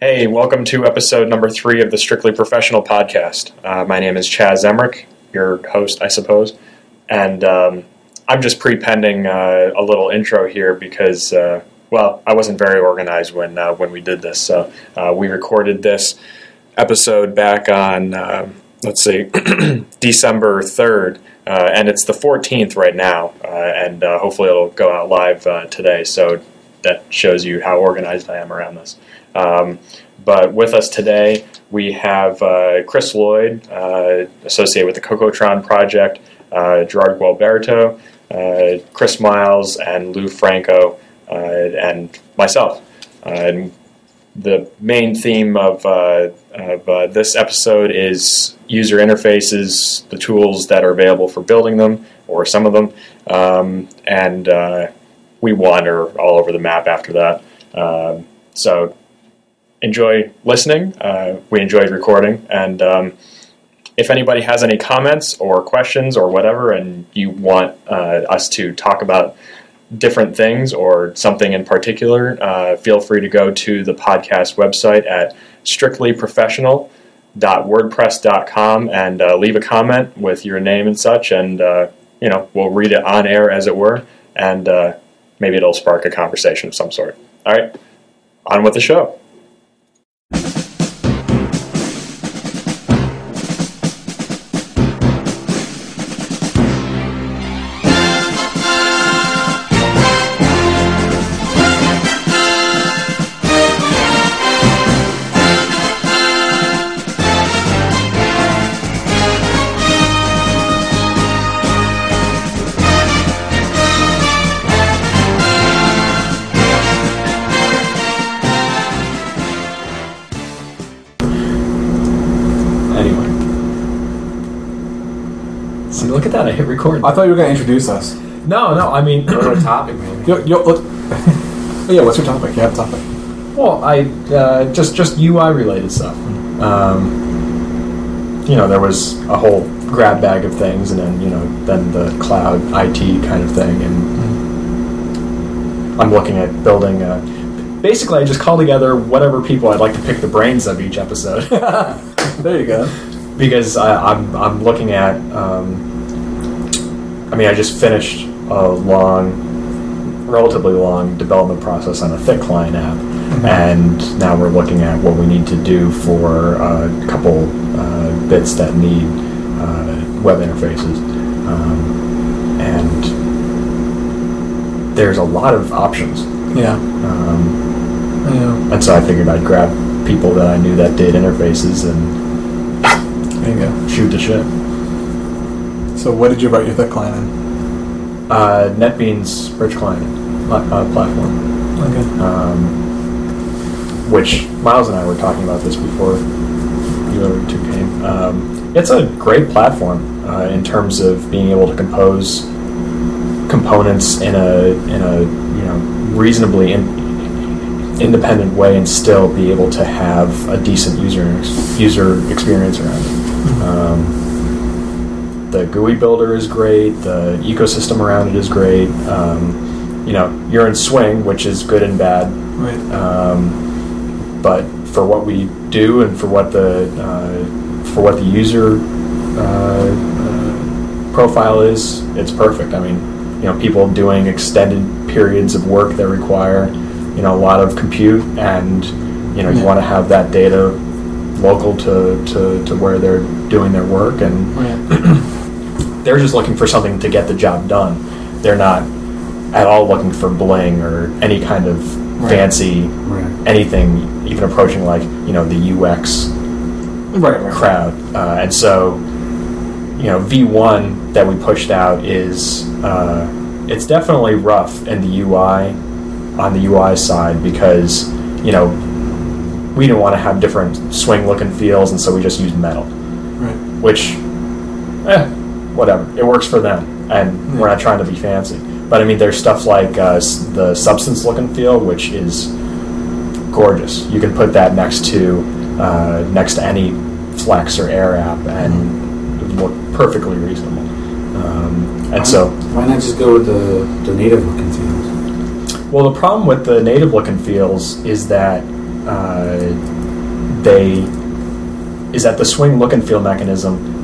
Hey, welcome to episode number three of the Strictly Professional podcast. Uh, my name is Chas Emerick, your host, I suppose, and um, I'm just pre-pending uh, a little intro here because, uh, well, I wasn't very organized when uh, when we did this. So uh, we recorded this episode back on, uh, let's see, December third, uh, and it's the 14th right now, and hopefully it'll go out live today. So that shows you how organized I am around this. Um, but with us today, we have uh, Chris Lloyd, uh, associated with the Cocotron project, uh, Gerard Gualberto, uh, Chris Miles, and Lou Franco, uh, and myself. Uh, and the main theme of, of this episode is user interfaces, the tools that are available for building them, or some of them, um, and we wander all over the map after that. Um, so enjoy listening. Uh, we enjoyed recording, and um, if anybody has any comments or questions or whatever, and you want uh, us to talk about different things or something in particular, uh, feel free to go to the podcast website at strictlyprofessional.wordpress.com and uh, leave a comment with your name and such, and uh, you know we'll read it on air as it were, and uh, maybe it'll spark a conversation of some sort. All right, on with the show. That. I hit record. I thought you were going to introduce us. No, no. I mean, Go to a topic, maybe. Yo, yo, look. oh, yeah, what's your topic? You have a topic. well, I uh, just just UI related stuff. Um, you know, there was a whole grab bag of things, and then you know, then the cloud IT kind of thing, and I'm looking at building. A, basically, I just call together whatever people I'd like to pick the brains of each episode. there you go. because I, I'm I'm looking at. Um, I mean, I just finished a long, relatively long development process on a thick client app, mm-hmm. and now we're looking at what we need to do for a couple uh, bits that need uh, web interfaces, um, and there's a lot of options. Yeah. Um, yeah. And so I figured I'd grab people that I knew that did interfaces and there you go. shoot the shit. So what did you write your thick client in? Uh, NetBeans Rich Client uh, platform. Okay. Um, which Miles and I were talking about this before you two came. Um, it's a great platform uh, in terms of being able to compose components in a in a you know reasonably in, independent way and still be able to have a decent user user experience around it. Mm-hmm. Um, the GUI builder is great. The ecosystem around it is great. Um, you know, you're in Swing, which is good and bad. Right. Um, but for what we do and for what the uh, for what the user uh, uh, profile is, it's perfect. I mean, you know, people doing extended periods of work that require you know a lot of compute, and you know, you want to have that data local to, to, to where they're doing their work and. they're just looking for something to get the job done. They're not at all looking for bling or any kind of right. fancy right. anything, even approaching like you know the UX right, crowd. Uh, and so, you know, V1 that we pushed out is uh, it's definitely rough in the UI on the UI side because you know we didn't want to have different swing look and feels, and so we just used metal, right. which. Eh, whatever. It works for them, and we're not trying to be fancy. But I mean, there's stuff like uh, the substance look and feel, which is gorgeous. You can put that next to uh, next to any Flex or Air app, and mm-hmm. look perfectly reasonable. Um, and why, so, why not just go with the, the native look and feels? Well, the problem with the native look and feels is that uh, they is that the swing look and feel mechanism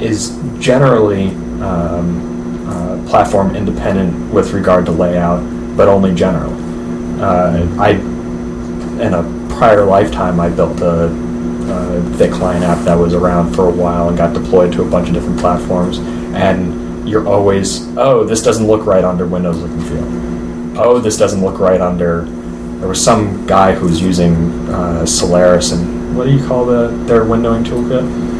is generally um, uh, platform independent with regard to layout, but only general. Uh, I in a prior lifetime I built a, a thick client app that was around for a while and got deployed to a bunch of different platforms, and you're always oh this doesn't look right under Windows look and feel. Oh this doesn't look right under. There was some guy who was using uh, Solaris and what do you call the their windowing toolkit?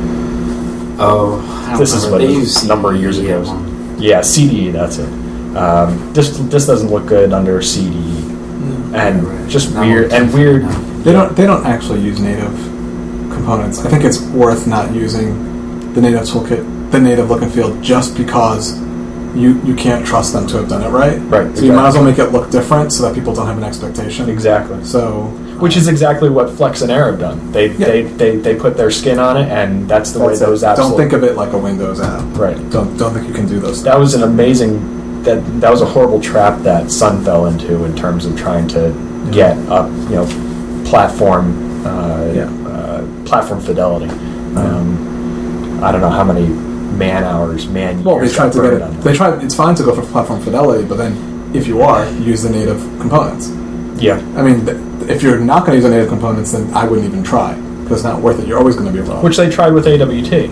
Oh, This is what they it use was a number of years ago. one. Yeah, CDE, that's it. Um, this this doesn't look good under CDE, and Right. just That weird and weird. no. They don't. They don't actually use native components. I think it's worth not using the native toolkit, the native look and feel, just because you you can't trust them to have done it right. Right, So you might as well make it look different so that people don't have an expectation. Exactly. So Which is exactly what Flex and Air have done. They, Yeah. they, they, they put their skin on it, and that's the that's way it. those apps. Don't think of it like a Windows app. right. Don't don't think you can do those. That was an amazing. That that was a horrible trap that Sun fell into in terms of trying to get up, you know, platform, uh, Yeah. uh, platform fidelity. Um, I don't know how many man hours, man Well, they tried to get it. They tried. It's fine to go for platform fidelity, but then if you are, use the native components. Yeah. I mean, if you're not going to use the native components, then I wouldn't even try because it's not worth it. You're always going to be wrong. Which they tried with AWT.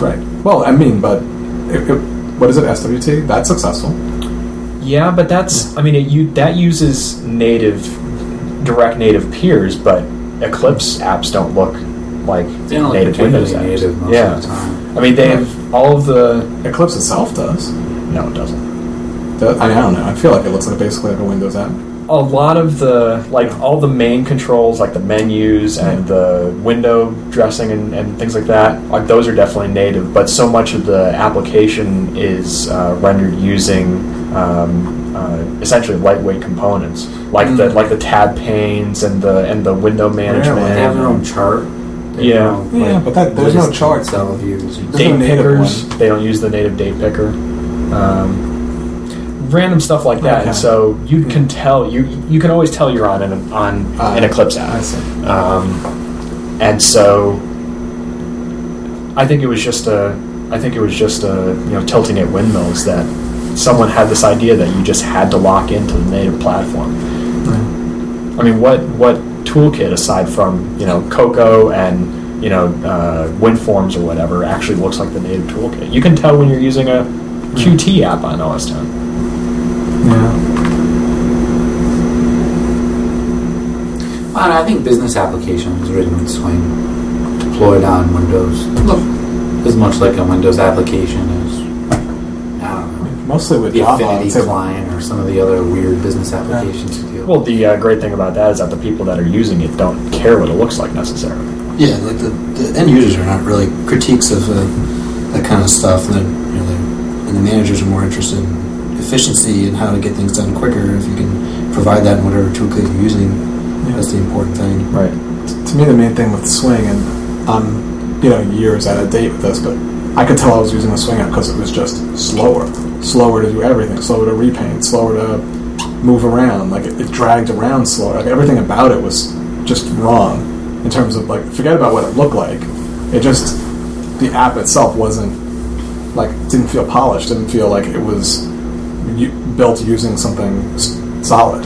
right? Well, I mean, but it, it, what is it? SWT? That's successful. Yeah, but that's I mean it, you that uses native direct native peers, but Eclipse apps don't look like They don't look native Windows apps. native most yeah. of the time. I mean they have all of the Eclipse itself does. no it doesn't. I, mean, I don't know. I feel like it looks like basically like a Windows app. A lot of the like all the main controls like the menus and the window dressing and, and things like that like those are definitely native but so much of the application is uh, rendered using um, uh, essentially lightweight components like the Mm. like the tab panes and the and the window management Really? They have their own chart. They Yeah. have their own, Yeah, but that- there's no chart. Excel views. There's date no pickers. one. They don't use the native date picker. Um, random stuff like that. Okay. And so you can tell you you can always tell you're on an on Uh, an Eclipse app. Um, and so I think it was just a I think it was just a you know tilting at windmills that someone had this idea that you just had to lock into the native platform. I mean, what what toolkit aside from you know Cocoa and you know uh, WinForms or whatever actually looks like the native toolkit? You can tell when you're using a Qt app on OS 10. Yeah. Well, I think business applications written with Swing deployed on Windows look as much like a Windows application as I don't know Mostly with the Java. Affinity I'd say- client or some of the other weird business applications you deal. Well, the uh, great thing about that is that the people that are using it don't care what it looks like necessarily. Yeah, like the, the end users are not really critiques of uh, that kind of stuff. And, then, you know, and the managers are more interested in efficiency and how to get things done quicker. If you can provide that in whatever toolkit you're using, that's the important thing. Right. to me the main thing with swing and i'm you know years out of date with this but i could tell i was using the swing app because it was just slower slower to do everything slower to repaint slower to move around like it, it dragged around slower like everything about it was just wrong in terms of like forget about what it looked like it just the app itself wasn't like didn't feel polished didn't feel like it was u- built using something solid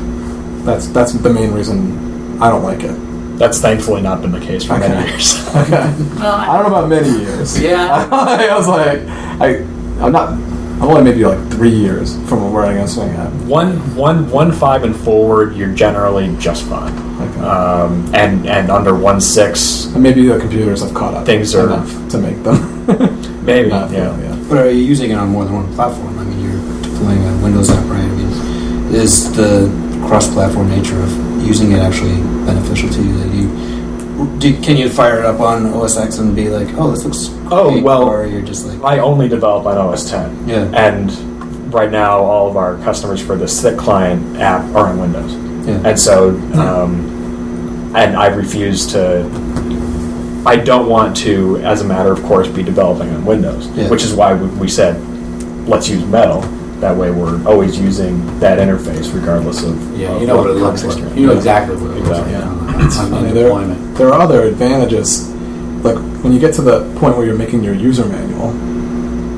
that's that's the main reason i don't like it That's thankfully not been the case for many years. Okay. I don't know about many years. Yeah. I was like, I, I'm not. I'm only maybe like three years from where I can swing at. one, one, one five and forward, you're generally just fine. Okay. Um, and and under one six, and maybe the computers have caught up. Things are- enough to make them. maybe. Not yeah. feel, yeah. But are you using it on more than one platform? I mean, you're deploying a Windows app, right? I mean, is the cross-platform nature of using it actually beneficial to you? That you do, can you fire it up on OS X and be like, "Oh, this looks Oh, great," well, or you're just like, I only develop on OS 10. Yeah. And right now, all of our customers for the thick client app are on Windows. yeah, And so, um, and I refuse to. I don't want to, as a matter of course, be developing on Windows, Yeah. which is why we said, let's use Metal. That way, we're always using that interface regardless of Yeah, of you know what it looks like. you're in. You know exactly what it looks Exactly, like. yeah. I mean, there, there are other advantages, like when you get to the point where you're making your user manual.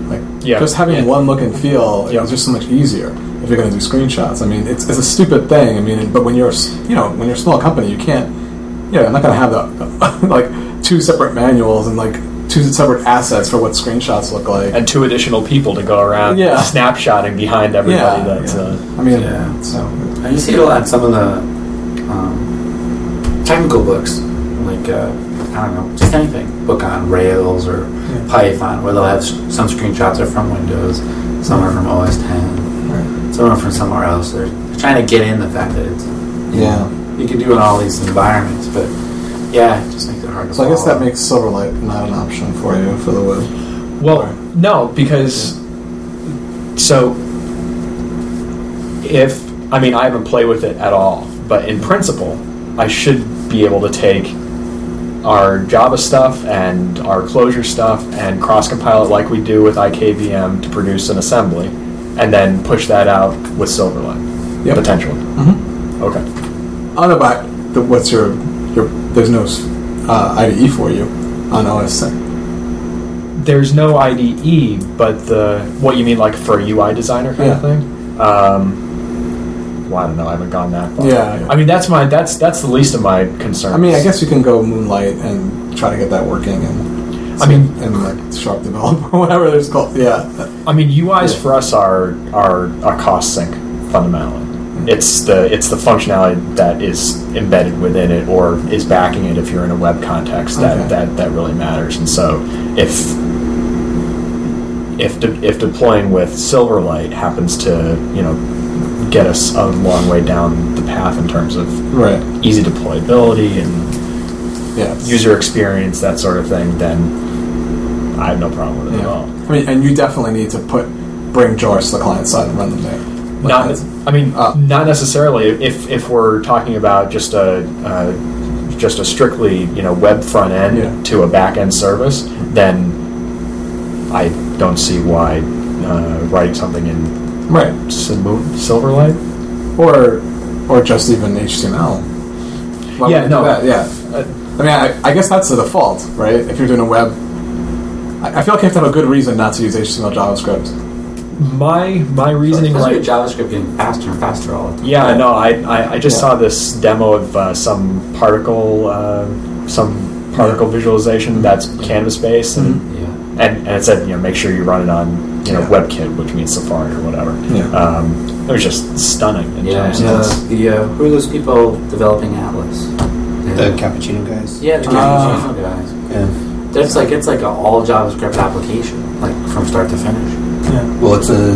Like Yeah. just having Yeah. one look and feel Yeah. is just so much easier if you're going to do screenshots. I mean, it's, it's a stupid thing. I mean, but when you're you know when you're a small company, you can't. Yeah, I'm not going to have the, like two separate manuals and like two separate assets for what screenshots look like. and two additional people to go around Yeah. snapshotting behind everybody. yeah, that's yeah. Uh, I mean, Yeah. so And you see it a lot in some of the um, technical books, like uh, I don't know, just anything, book on Rails or Python, where they'll have some screenshots are from Windows, some are from OS 10, some are from somewhere else. They're, they're trying to get in the fact that it's yeah. you can do it in all these environments, but yeah, it just makes it hard to. So I guess that makes Silverlight not an option for you for the web. Well, no, because so if I mean I haven't played with it at all, but in principle, I should be able to take our Java stuff and our Clojure stuff and cross compile it like we do with IKVM to produce an assembly, and then push that out with Silverlight Yep. potentially. Mm-hmm. Okay. I don't about the, what's your your. There's no uh, IDE for you on OS 10. There's no IDE, but the what you mean like for a UI designer kind of thing. Um, well, I don't know. I haven't gone that far. Yeah, yeah. I mean, that's my that's that's the least of my concerns. I mean, I guess you can go Moonlight and try to get that working and. I mean- and like SharpDevelop or whatever it's called. Yeah. I mean, UIs Yeah. for us are are a cost sink fundamentally. It's the it's the functionality that is embedded within it or is backing it if you're in a web context that Okay. that, that really matters. And so if if de- if deploying with Silverlight happens to you know get us a long way down the path in terms of Right. easy deployability and Yeah. user experience that sort of thing, then I have no problem with it at all. I mean, and you definitely need to put bring JARs to the client side and run them there. Like Not, I mean, Uh, not necessarily. If if we're talking about just a uh, just a strictly you know web front end Yeah. to a back end service, then I don't see why uh, writing something in right. Silverlight. Or or just even HTML. Why Yeah, no. that? Yeah. Uh, I mean, I, I guess that's the default, right? If you're doing a web, I, I feel like you have to have a good reason not to use HTML JavaScript. My my reasoning Especially right. with JavaScript getting faster and faster all the time. Yeah, no, I, I, I just Yeah. saw this demo of uh, some particle uh, some particle visualization that's canvas based and. Mhm. Yeah. and, and it said you know make sure you run it on you know Yeah. WebKit, which means Safari or whatever. Yeah. Um, it was just stunning in Yeah, terms and, of uh, this. the uh, who are those people developing Atlas? The cappuccino guys. yeah, the Ah. Cappuccino guys. Yeah. That's like it's like an all JavaScript application, like from start to finish. Yeah. Well, it's a.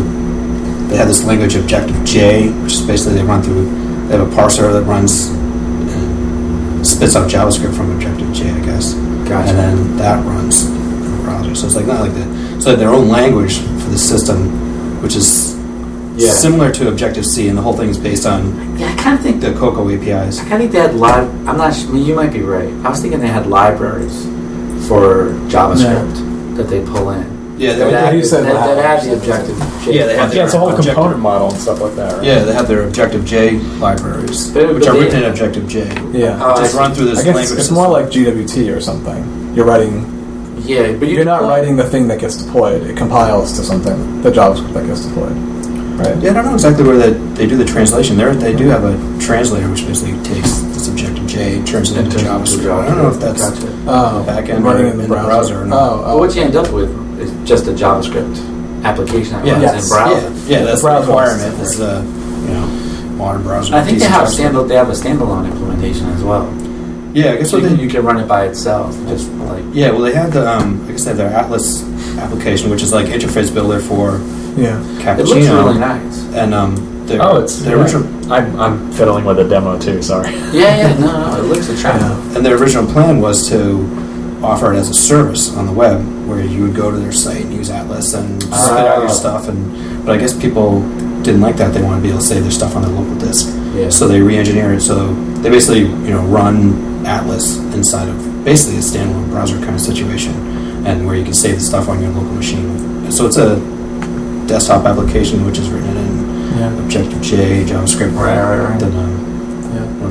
They have this language Objective J, which is basically they run through. They have a parser that runs, and spits out JavaScript from Objective J, I guess. Gotcha. And then that runs in the browser. So it's like not like the. So their own language for the system, which is Yeah. similar to Objective C, and the whole thing is based on Yeah, I kind of think the Cocoa APIs. I kind of think they had lib. I'm not. su- I mean, you might be right. I was thinking they had libraries for JavaScript that they pull in. Yeah, That, they, Yeah, add, you said that, that lab. the Objective. J Yeah, they have yeah, it's a whole Objective- component model and stuff like that. Right? yeah, they have their Objective J libraries, But- which but are they- written in Objective J. Yeah. I Just see. run through this I guess language. it's more like GWT or something. You're writing. Yeah, but you You're not writing the thing that gets deployed. It compiles to something, the JavaScript that gets deployed. Right. Yeah, I don't know exactly where they, they do the translation. There, they do have a translator which basically takes this Objective J turns it into turns it into JavaScript. I don't know if that's Gotcha. Oh, back end running or in the in the browser. browser or not. Oh, But oh. what you end up with is just a JavaScript application that yeah, runs Yes. in browser. yeah, yeah, that's The the browser requirement. is Is the you know modern browser. I think they have JavaScript. They have a standalone implementation as well. Yeah, I guess So what you, they can- you can run it by itself, just like yeah, well they had the um, I guess they have their Atlas application, which is like interface builder for Yeah. Cappuccino. it looks really nice. And um, their, Oh, it's their yeah. original I'm, I'm fiddling with a demo too. Sorry. Yeah, yeah, no, no, it looks attractive. And their original plan was to offer it as a service on the web, where you would go to their site and use Atlas and spit out your Oh. stuff. And but I guess people didn't like that. They wanted to be able to save their stuff on their local disk. Yeah. So they re-engineered it. So they basically you know run Atlas inside of basically a standalone browser kind of situation, and where you can save the stuff on your local machine. So it's a desktop application, which is written in Yeah. Objective J, JavaScript, Right, right, right. then um.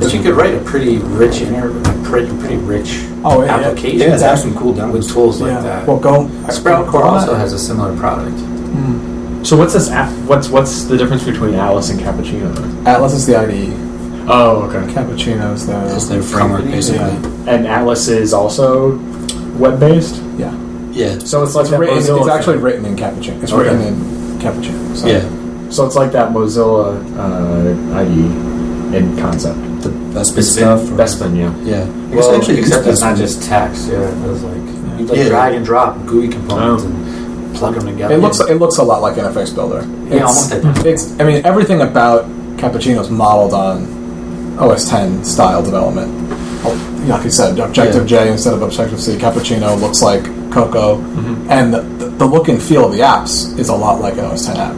But you could write a pretty rich inter, pretty, pretty rich Oh, yeah, application yeah, it's have some cool demos. with tools like yeah. that. Well, go. SproutCore also has a similar product. Hmm. So what's this app? What's what's the difference between Alice and Cappuccino? Then? Atlas is the IDE. Oh, okay. Cappuccino is the. their framework, Company, basically. yeah. And Atlas is also web based. Yeah. Yeah. So it's like It's, written, it's actually thing. written in Cappuccino. It's Okay. written in Cappuccino. So. Yeah. So it's like that Mozilla uh, IE in concept. The Bespin stuff. or- Bespin, yeah. Yeah. I guess Well, actually except use it's not just text. Yeah, it was like you like Yeah. drag and drop GUI components Oh. and plug them together. It looks it looks a lot like Interface Builder. Yeah, It's- almost identical. It's I mean everything about Cappuccino is modeled on OS 10 style development. Oh, Like you said, Objective J instead of Objective C. Cappuccino looks like Cocoa, mm-hmm. and the, the, the look and feel of the apps is a lot like an OS 10 app.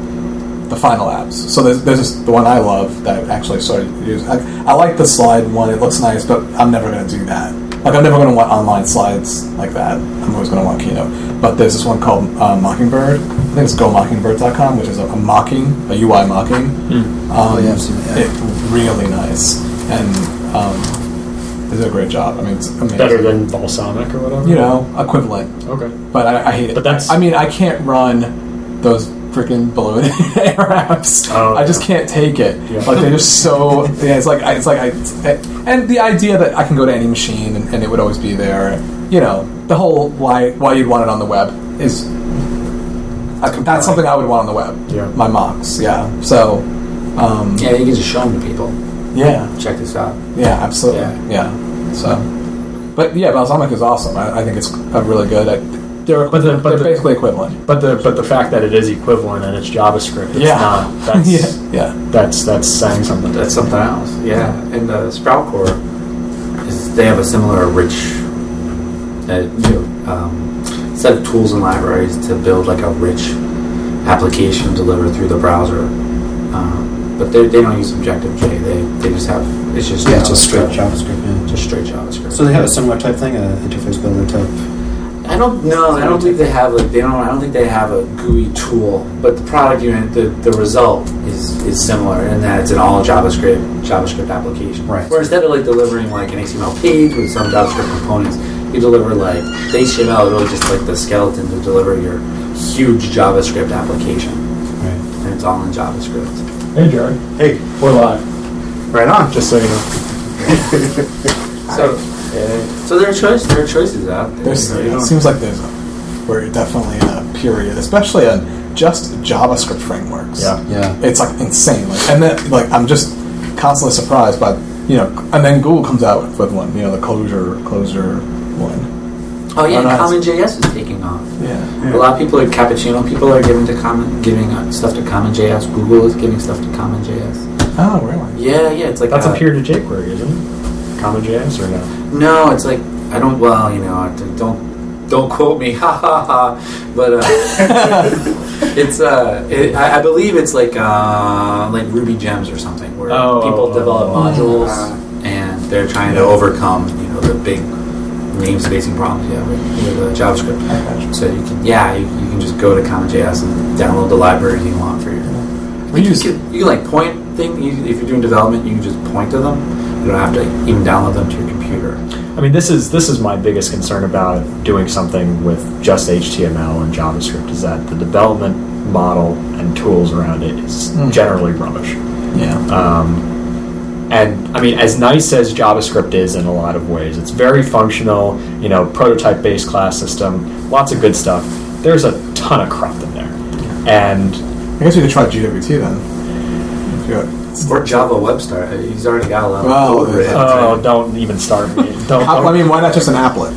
The final apps. So there's, there's the one I love that I actually started using. I, I like the slide one; it looks nice, but I'm never going to do that. Like I'm never going to want online slides like that. I'm always going to want Keynote. But there's this one called uh, Mockingbird. I think it's gomockingbird.com, which is a, a mocking, a UI mocking. Um, Oh, yeah, I've seen it, yeah. it really nice, and um, they did a great job. I mean, it's amazing. Better than Balsamiq or whatever. you know, equivalent. Okay. But I, I hate it. But that's- I mean, I can't run those freaking balloon air apps. Oh, I just yeah. can't take it. Yeah. Like they're just so. Yeah, it's like I- it's like I. And the idea that I can go to any machine and, and it would always be there. You know, the whole why why you'd want it on the web is. I, that's something I would want on the web. Yeah. My mocks. Yeah. So. Um, yeah, you can just show them to people. yeah. Check this out. Yeah, absolutely. Yeah. Yeah. So, but yeah, Balsamiq is awesome. I, I think it's a really good. I, they're But the- but they're the- basically equivalent. But the but the fact that it is equivalent and it's JavaScript, it's Yeah. not. That's yeah. Yeah. that's that's saying something. That's something else. Yeah, and the SproutCore is they have a similar rich, uh, you know, um, set of tools and libraries to build like a rich application delivered through the browser. Um, but they, they don't use Objective J. They they just have it's just Yeah, it's just straight JavaScript. JavaScript. Yeah. just straight JavaScript. So they have a similar type thing, a interface builder type. I don't know. I don't think they have a. They don't. I don't think they have a GUI tool. But the product unit, the, the result is is similar in that it's an all JavaScript JavaScript application. Right. Where instead of like delivering like an HTML page with some JavaScript components, you deliver like the HTML is really just like the skeleton to deliver your huge JavaScript application, Right. and it's all in JavaScript. Hey, Jared. Hey, We're live. right on. Just so you know. So, so there are choices. There are choices out there. There's, You it don't- seems like there's a, we're definitely in a period, especially on just JavaScript frameworks. Yeah. Yeah. It's like insane. Like, and then like I'm just constantly surprised by you know, and then Google comes out with one. You know, the closure closure one. oh yeah, Oh, nice. CommonJS is taking off. Yeah. A lot of people, are Cappuccino people, are giving to common, giving uh, stuff to CommonJS. Google is giving stuff to CommonJS. Oh, really? Yeah, yeah, it's like That's uh, a peer to jQuery, isn't it? CommonJS or no? No, it's like I don't. Well, you know, don't don't quote me, ha ha ha. But uh, it's uh, it, I, I believe it's like uh, like RubyGems or something, where Oh, people oh, develop oh. modules and they're trying to overcome, you know, the big namespacing problems you have with, with uh, JavaScript. Gotcha. So you can, yeah, you, you can just go to CommonJS and download the libraries you want for your. We use You can, you can like point thing. You, if you're doing development, you can just point to them. You don't have to even download them to your computer. I mean, this is this is my biggest concern about doing something with just HTML and JavaScript is that the development model and tools around it is Mm. generally rubbish. yeah. Um, and I mean, as nice as JavaScript is in a lot of ways, it's very functional. You know, prototype-based class system, lots of good stuff. There's a ton of crap in there, and I guess we could try GWT then. If Or Java Web Start. He's already got a lot of Well, code written. oh, don't even start me. Don't. How- I don't mean, why not just an applet?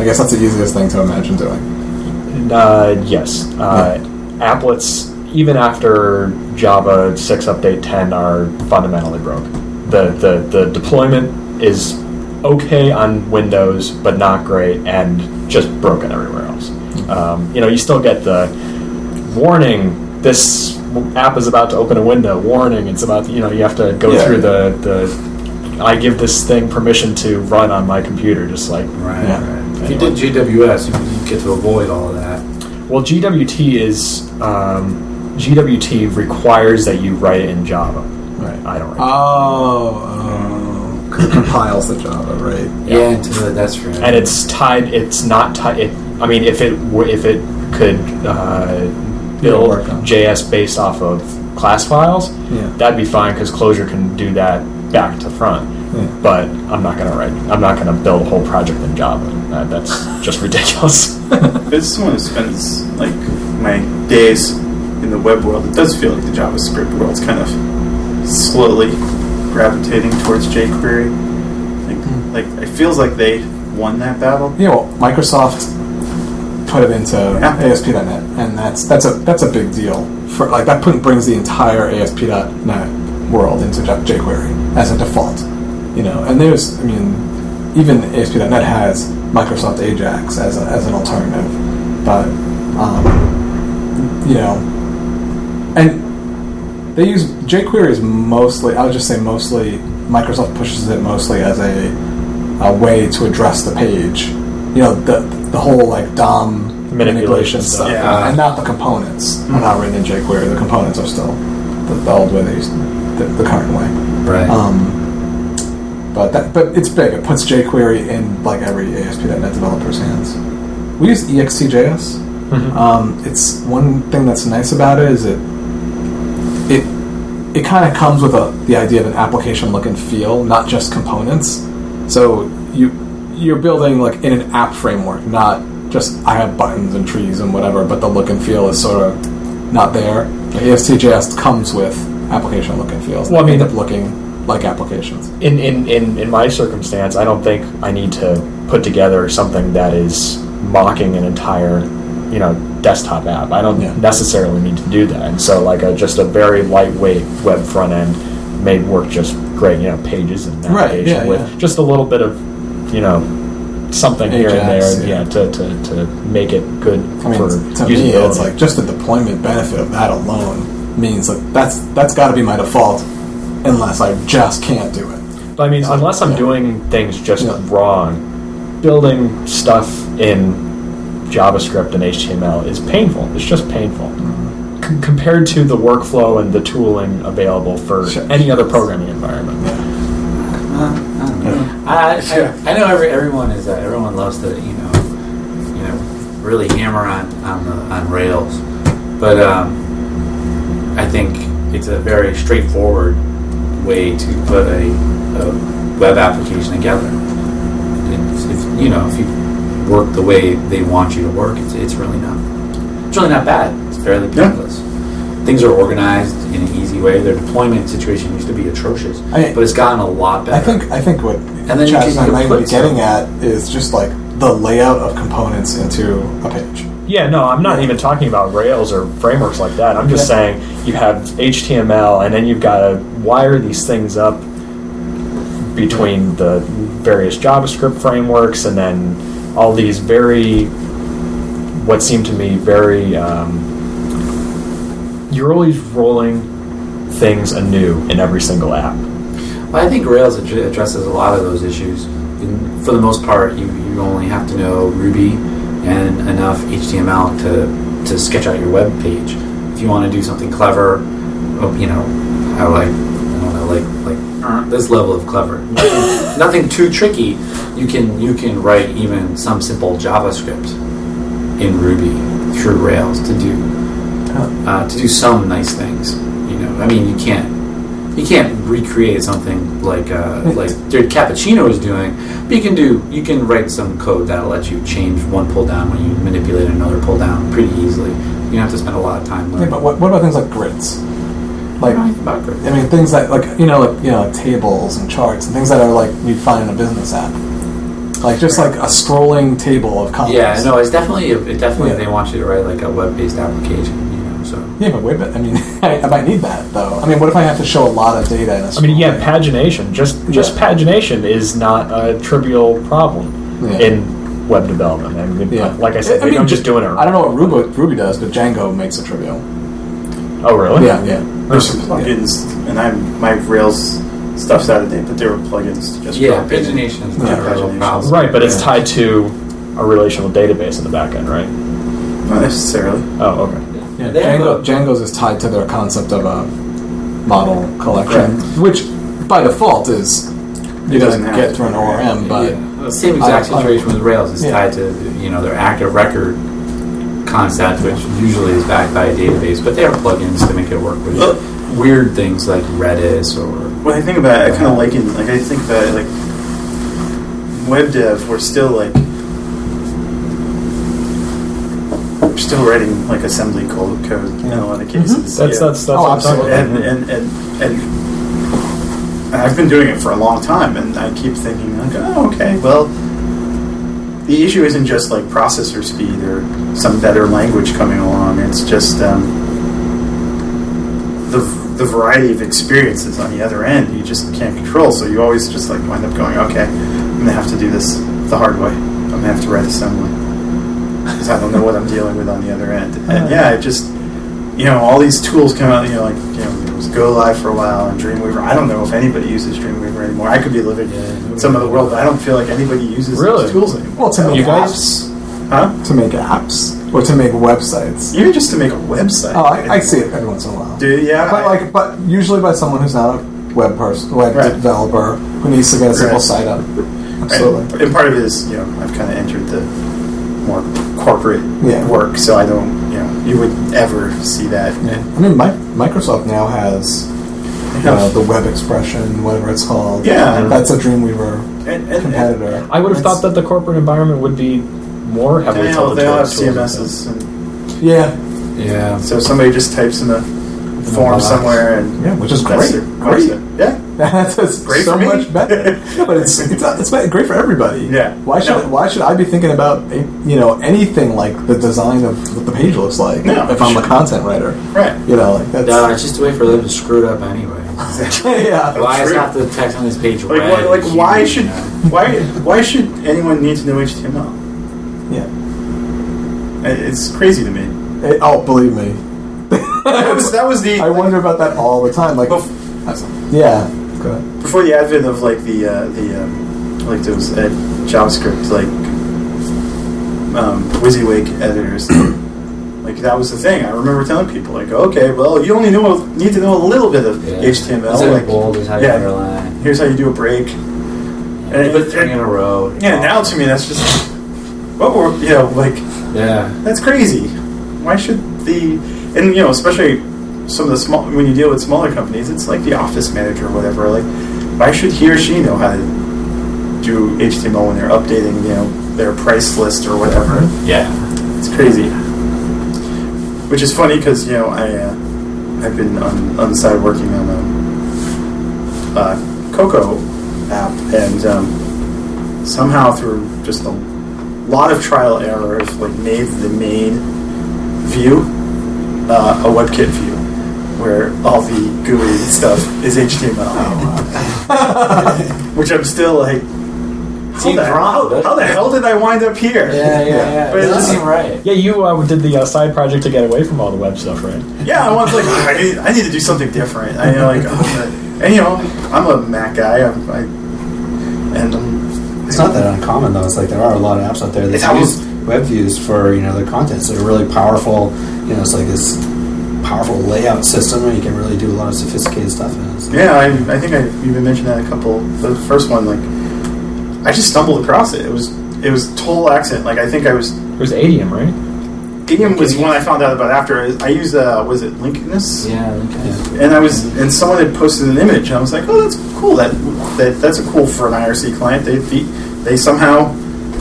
I guess that's the easiest thing to imagine doing. Uh, yes. Uh, Applets, even after Java 6 Update 10, are fundamentally broken. The, the, the deployment is okay on Windows, but not great, and just broken everywhere else. Um, you know, you still get the warning, this app is about to open a window, warning, it's about, you know, you have to go Yeah. through the, the, I give this thing permission to run on my computer, just like Right, Yeah. right. If you did GWT, you, you get to avoid all of that. Well, GWT is um, GWT requires that you write it in Java. Right. I don't write. Oh, oh. 'Cause it compiles the Java, right? Yeah, into the, that's right. and it's tied. It's not tied. It, I mean, if it if it could uh, build work. JS based off of class files, Yeah. that'd be fine because Closure can do that back to front. Yeah. But I'm not gonna write. I'm not gonna build a whole project in Java. That, that's just ridiculous. As someone who spends like my days in the web world, it does feel like the JavaScript world's kind of slowly gravitating towards jQuery. Like, hmm. like it feels like they won that battle. Yeah, well, Microsoft put it into Yeah. ASP.NET, and that's that's a that's a big deal for like that put, brings the entire ASP.NET world into jQuery as a default. You know, and there's I mean, even ASP.NET has Microsoft Ajax as a, as an alternative, but um, you know, and they use jQuery is mostly I would just say mostly Microsoft pushes it mostly as a a way to address the page. You know, the the whole like DOM Manipulation manipulation stuff. stuff, Yeah. and not the components are not written in jQuery. The components are still the, the old way they used the, the current way. right. Um, but that but it's big. It puts jQuery in like every ASP.NET developer's hands. We use E EXTJS. Um, it's one thing that's nice about it is it it it kind of comes with a, the idea of an application look and feel, not just components. So you you're building like in an app framework, not just I have buttons and trees and whatever, but the look and feel is sort of not there. Like ExtJS comes with application look and feels. Well, I mean- end up looking like applications. in, in, in, in my circumstance, I don't think I need to put together something that is mocking an entire, you know, desktop app. I don't Yeah. necessarily need to do that. And so, like, a, just a very lightweight web front end may work just great. You know, pages and Right, navigation yeah, with yeah. just a little bit of, you know, something here and there, yeah. yeah, to, to, to make it good I mean, for to me, it's like just the deployment benefit of that alone means like that's that's got to be my default, unless I just can't do it. But I mean, unless I'm Yeah. doing things just Yeah. wrong, building stuff in JavaScript and HTML is painful. It's just painful. Mm-hmm. C- compared to the workflow and the tooling available for Sure. any other programming environment. Uh, I know. I, know every, everyone is uh, everyone loves to you know you know really hammer on on, the, on Rails, but um, I think it's a very straightforward way to put a, a web application together. It's, if you know if you work the way they want you to work, it's, it's really not it's really not bad. It's fairly Yeah. Painless. Things are organized in an easy way. Their deployment situation used to be atrocious, I- but it's gotten a lot better. I think I think what then you Chas and I can might be getting at is just like the layout of components into a page. Yeah, no, I'm not even talking about Rails or frameworks like that. I'm just Yeah. saying you have HTML and then you've got to wire these things up between the various JavaScript frameworks and then all these very, what seem to me very, um, you're always rolling things anew in every single app. Well, I think Rails addresses a lot of those issues. In, for the most part, you, you only have to know Ruby and enough HTML to, to sketch out your web page. If you want to do something clever, oh, you know, I like, I don't know, like like this level of clever, nothing, nothing too tricky. You can you can write even some simple JavaScript in Ruby through Rails to do uh, to do some nice things. You know, I mean, you can't you can't recreate something like uh, like Cappuccino is doing, but you can do you can write some code that'll let you change one pull down when you manipulate another pull down pretty easily. You don't have to spend a lot of time Yeah, but what, what about things like grids? Like about grid. I mean, things that like you know, like you know, like tables and charts and things that are like you'd find in a business app. Like just like a scrolling table of columns. Yeah, no, it's definitely it definitely Yeah. they want you to write like a web based application. You know, so Yeah, but wait, but I mean, I, I might need that though. I mean, what if I have to show a lot of data in a I mean, yeah, scrolling- pagination. Just just Yeah. pagination is not a trivial problem Yeah. in web development. I mean, Yeah. like I said, I mean, I'm just doing it. I don't know what Ruby, Ruby does, but Django makes it trivial. Oh, really? Yeah, yeah. There's some plugins, and I'm my Rails stuff's out of date, but there were plugins just yeah, pagination is not Yeah, a real pagination. problem. Right, but it's tied to a relational database in the back end, right? Not necessarily. Oh, okay. Yeah, They Django, a- Django's is tied to their concept of a model collection, which by default is it doesn't doesn't get to through an be, ORM, but Yeah. same exact I- I- situation with Rails. It's Yeah. tied to you know their active record concept, which usually is backed by a database, but they have plugins to make it work with Well- weird things like Redis or When I think about it, I kind of liken, like, I think about it, like, web dev, we're still, like, we're still writing, like, assembly code, code in a lot of cases. That's yeah. that's that's Oh, what I'm talking about. and, and, and, and, and I've been doing it for a long time, and I keep thinking, like, oh, okay, well, the issue isn't just, like, processor speed or some better language coming along. It's just, um, the, the variety of experiences on the other end you just can't control. So you always just like wind up going, okay, I'm gonna have to do this the hard way. I'm gonna have to write assembly because I don't know what I'm dealing with on the other end. And uh-huh. yeah, it just you know all these tools come out. You know, like you know, there was GoLive for a while and Dreamweaver. I don't know if anybody uses Dreamweaver anymore. I could be living in some other world, but I don't feel like anybody uses Really? those tools anymore. well, to make You guys- apps, Huh? to make apps, or to make websites. Even just to make a website. Oh, I, I see it every once in a while. Do you? yeah, but I- like, but usually by someone who's not a web person, web Right. developer who needs to get a simple Right. site up. And, Absolutely. and part of it is, you know, I've kind of entered the more corporate Yeah. work, so I don't, you know, you would ever see that. Yeah. I mean, Mi- Microsoft now has you know, the web expression, whatever it's called. Yeah. that's a Dreamweaver And, and, and competitor. I would have thought that the corporate environment would be more heavily they all, tilted they all have and CMSs, and Yeah, yeah. so somebody just types in a form somewhere, and yeah, which is great. it. Great. Yeah, That's it's Great so for me. much better. But it's it's, it's great for everybody. Yeah. Why should No. Why should I be thinking about you know anything like the design of what the page looks like No, if I'm a content writer? right. You know, like that's No, it's just a way for them to screw it up anyway. yeah. Why is true. half the text on this page Like, red? why, like, and why should you know? why why should anyone need to know HTML? Yeah. It's crazy to me. It- oh, believe me. That was that was the I wonder about that all the time. Like, Bef- yeah. Ahead. before the advent of like the uh, the um, like those uh, JavaScript like um, WYSIWYG editors, like that was the thing. I remember telling people like, okay, well, you only know need to know a little bit of Yeah. HTML. Like, bold is how yeah. underline. here's how you do a break. And And- put three in a row. Yeah, now to me that's just what we're you know like Yeah. that's crazy. Why should the and you know especially some of the small when you deal with smaller companies, it's like the office manager or whatever. Like, why should he or she know how to do HTML when they're updating you know their price list or whatever? Yeah. It's crazy. Which is funny because you know I uh, I've been on, on the side working on a, a Cocoa app and um, somehow through just a lot of trial error have like made the main view uh, a WebKit view where all the GUI stuff is HTML. Which I'm still like, how the, wrong, how, how the hell did I wind up here? Yeah, yeah, yeah. But it doesn't seem right. Yeah, you uh, did the uh, side project to get away from all the web stuff, right? Yeah, I was like, I need, I need to do something different. I you know, like, uh, and you know, I'm a Mac guy. I'm, I, and um, It's not that uncommon though. It's like there are a lot of apps out there that almost- use web views for you know their contents that are really powerful. You know, it's like this powerful layout system and you can really do a lot of sophisticated stuff in it. So- yeah, I, I think I even mentioned that a couple. The first one, like, I just stumbled across it. It was it was total accident. Like, I think I was. It was Adium, right? Adium was one I found out about after. I used uh, was it Linkinus? Yeah, okay. and I was and someone had posted an image, and I was like, "Oh, that's cool. That, that that's a cool for an IRC client." They they, they somehow,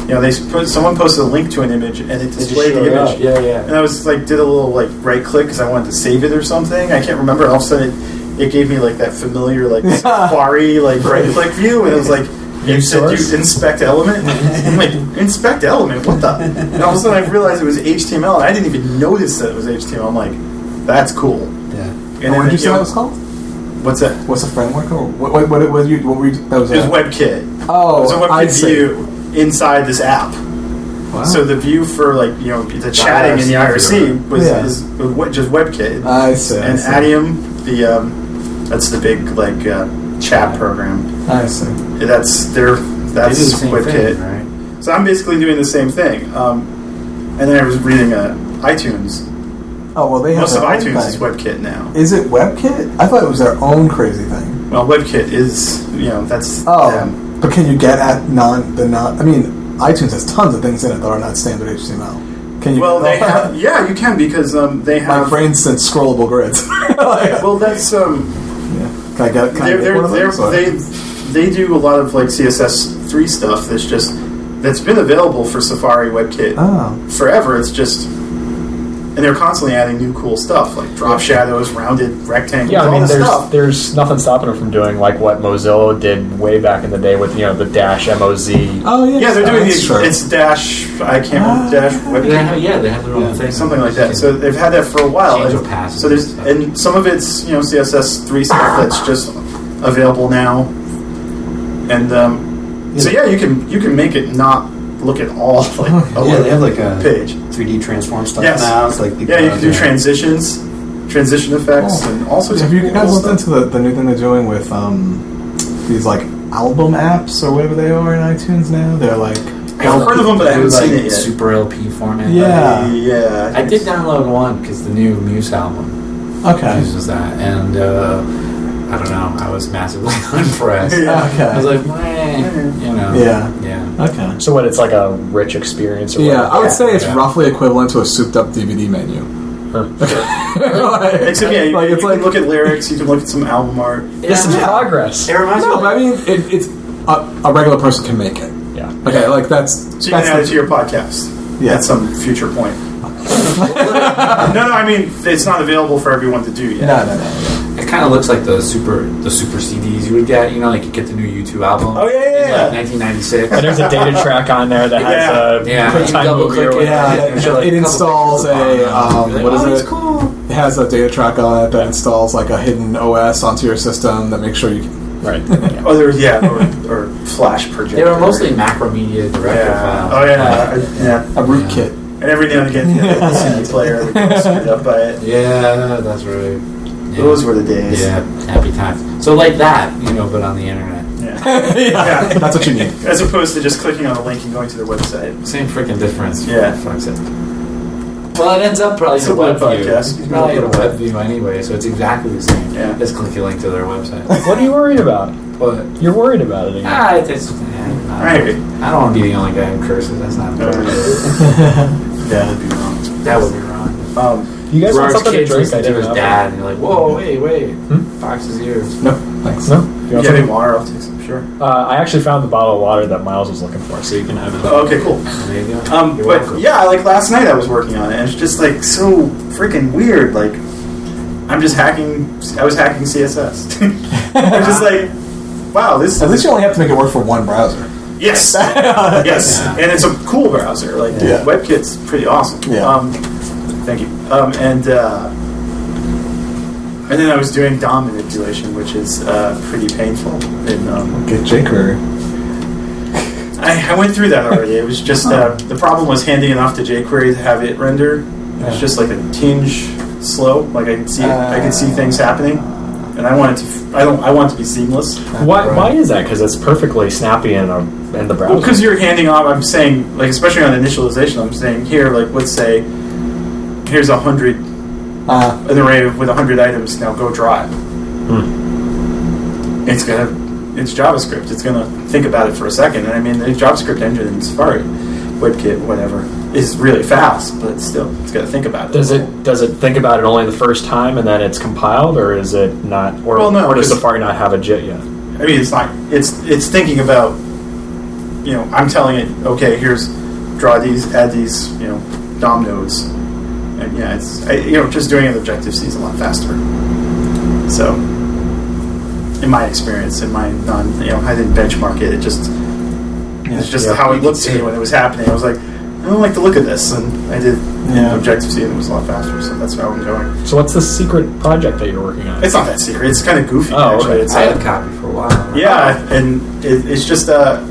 you know, they put someone posted a link to an image, and it displayed the image. up. Yeah, yeah. And I was like, did a little like right click because I wanted to save it or something. I can't remember. All of a sudden, it, it gave me like that familiar like Safari like right click view, and it was like. You said source? you inspect element. I'm like, inspect element? What the? And all of a sudden I realized it was HTML, and I didn't even notice that it was HTML. I'm like, that's cool. Yeah. And And what then, did you say know, that was called? What's that? What's a framework? Or what? What? What, what, you, what were you? That was It was a- WebKit. Oh, it was a I WebKit see. view inside this app. Wow. So the view for like you know the chatting in the IRC was, Yeah. is was just WebKit. I see. I and see. Adium, the um, that's the big like uh, chat program. I see. That's their that's the WebKit. thing, right? So I'm basically doing the same thing. Um, and then I was reading uh, iTunes Oh well, they have Most of iTunes is. WebKit now. Is it WebKit? I thought it was their own crazy thing. Well, WebKit is you know that's Oh, them. But can you get at non the non? I mean, iTunes has tons of things in it that are not standard HTML. Can you? Well, they have yeah, you can because um, they My have. brain sent scrollable grids. Like, Well, that's um, can I get? Can they're, get they're, one of those? they they do a lot of like CSS three stuff that's just that's been available for Safari WebKit Oh, forever. It's just and they're constantly adding new cool stuff like drop shadows, rounded rectangles, Yeah, I all mean, this there's stuff. there's nothing stopping them from doing like what Mozilla did way back in the day with you know the dash moz. oh yeah. yeah, they're doing that's the, true. it's dash. I can't remember dash They WebKit. have, yeah, they have their own Yeah, thing. something like that. So they've had that for a while. Change of passes So there's and and some of it's you know CSS three stuff that's just available now, and um, so yeah, you can you can make it not look at all like a Yeah, they have like a page. 3D transform stuff Yes. now. It's like Yeah, you can do yeah. transitions, transition effects, Oh. and all sorts Have of you cool guys looked into the, the new thing they're doing with um, these like album apps or whatever they are in iTunes now? They're like I've heard of them, but I haven't like seen it yet. Super LP format. Yeah. yeah, I did download one because the new Muse album okay. uses that, and uh, I don't know. I was massively unimpressed. Yeah. Okay. I was like, Meh, you know. Yeah. Yeah. Okay. So what? It's like a rich experience. Or Yeah, whatever? I would say it's Yeah. roughly equivalent to a souped up DVD menu. Like- Except yeah, you, like you it's can like look at lyrics, you can look at some album art. This is Yeah. progress. It reminds no, me. but I mean it, it's a, a regular person can make it. Yeah. Okay, like that's So you can that's add it to your podcast Yeah. at some future point. no, no, I mean it's not available for everyone to do yet. no, no, no. It kind of looks like the super the super CDs you would get. You know, like you get the new U2 album. Oh, yeah, yeah, in, yeah. Like 1996. And there's a data track on there that has Yeah. a Yeah, quick time double movie or click it. whatever. Yeah, Yeah, it, like, it a installs a um, You're like, what is oh, it? it's cool. It has a data track on it that installs like a hidden OS onto your system that makes sure you can. Right. Oh, there was yeah, or, or flash projector. They were mostly Macromedia director yeah. files. Oh yeah, yeah. A root Yeah. And every now and again, yeah, the CD player would get screwed up by it. Yeah, that's right. Yeah. Those were the days. Yeah, happy times. So like that, you know, but on the internet. Yeah. yeah, that's what you need. As opposed to just clicking on a link and going to their website. Same freaking difference. Yeah. Fuck's it. Well, it ends up probably It's in a a web web view. podcast. It's probably in a web view anyway, so it's exactly the same. Yeah. Just click a link to their website. What are you worried about? What? You're worried about it again. ah, it's, it's yeah, Right. I don't want to be the only guy who curses. That's not No, fair. That would be wrong. That would be wrong. Um, You guys want Gerard's something to drink? I to didn't his know. dad, and you're like, "Whoa, wait, wait, Hmm? Fox's ears." No, thanks. No. You you want have something? any water? I'll take some. Sure. Uh, I actually found the bottle of water that Miles was looking for, so you can have it. Oh, okay, cool. There you go. Um, but welcome. yeah, like last night I was working on it, and it's just like so freaking weird. Like, I'm just hacking. I was hacking CSS. I was just like, wow, this. At least you only have to make it work for one browser. Yes, yes, Yeah. and it's a cool browser. Like Yeah. WebKit's pretty awesome. Yeah. Um, thank you. Um, and uh, and then I was doing DOM manipulation, which is uh, pretty painful. In, um, Get jQuery. I, I went through that already. It was just uh, the problem was handing it off to jQuery to have it render. It was Yeah. just like a tinge slow. Like I could see, I could see things happening, and I wanted to. f- I don't. I want it to be seamless. Why, why is that? Because it's perfectly snappy in, a, in the browser. Well, because you're handing off. I'm saying, like, especially on initialization, I'm saying here, like, let's say, here's a hundred, Uh, an array with a hundred items. Now go draw it. Hmm. It's gonna, it's JavaScript. It's gonna think about it for a second. And I mean, the JavaScript engine in Safari, WebKit, whatever, is really fast, but still, it's got to think about it. Does it does it think about it only the first time and then it's compiled, or is it not? Or, Well, no, or does Safari not have a JIT yet? I mean, it's not. It's it's thinking about. You know, I'm telling it. Okay, here's draw these, add these. You know, DOM nodes, and yeah, it's I, you know just doing it Objective C is a lot faster. So, in my experience, in my non, you know, I didn't benchmark it. It just it's just Yeah. how it looked to me when it was happening. I was like, I don't like the look of this, and I did Yeah. Objective C, and it was a lot faster. So that's how I'm going. So what's the secret project that you're working on? It's not that secret. It's kind of goofy. Oh, actually. okay. It's I uh, had a copy for a while. yeah, and it, it's just uh,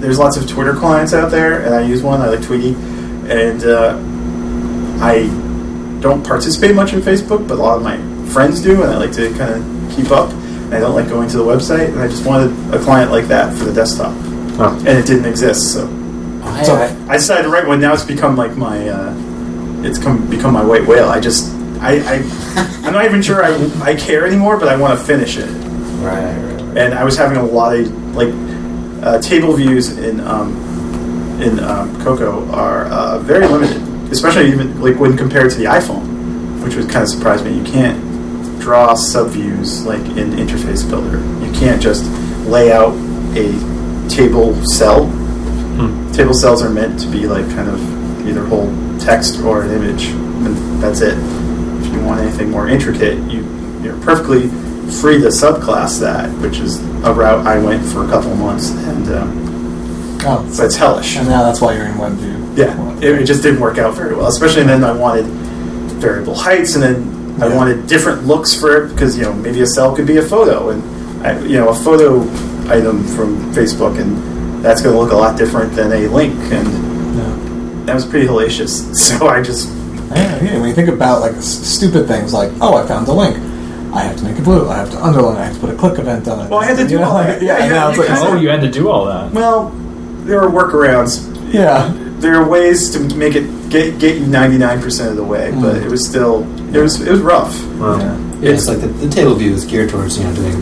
there's lots of Twitter clients out there, and I use one. I like Tweetie, and uh, I don't participate much in Facebook, but a lot of my friends do, and I like to kind of keep up. And I don't like going to the website, and I just wanted a client like that for the desktop, Oh. and it didn't exist. So hey, So- I- I decided to write one. Now it's become like my uh, it's come become my white whale. I just I, I I'm not even sure I, I care anymore, but I want to finish it. Right, right, right. And I was having a lot of like uh, table views in um, in um, Cocoa are uh, very limited, especially even like when compared to the iPhone, which would kind of surprise me. You can't draw subviews like in Interface Builder. You can't just lay out a table cell. Table cells are meant to be like kind of either whole text or an image, and that's it. If you want anything more intricate, you you're perfectly free to subclass that, which is a route I went for a couple months, and um, Oh, but it's hellish. and now that's why you're in WebView. Yeah, it, it just didn't work out very well. Especially then I wanted variable heights, and then I Yeah. wanted different looks for it because you know maybe a cell could be a photo, and I, you know a photo item from Facebook, and that's going to look a lot different than a link, and Yeah. that was pretty hellacious. So I just Yeah, yeah. When you think about like stupid things like, oh, I found a link. I have to make it blue. I have to underline. it, I have to put a click event on it. Well, I had to do You know, all like, that. Yeah, Yeah, and now yeah, it's like, Oh, you had to do all that. well, there are workarounds. yeah. There are ways to make it get get you ninety nine percent of the way, but Mm. it was still it was it was rough. Wow. yeah. Yeah, it's like the, the table view is geared towards you know doing.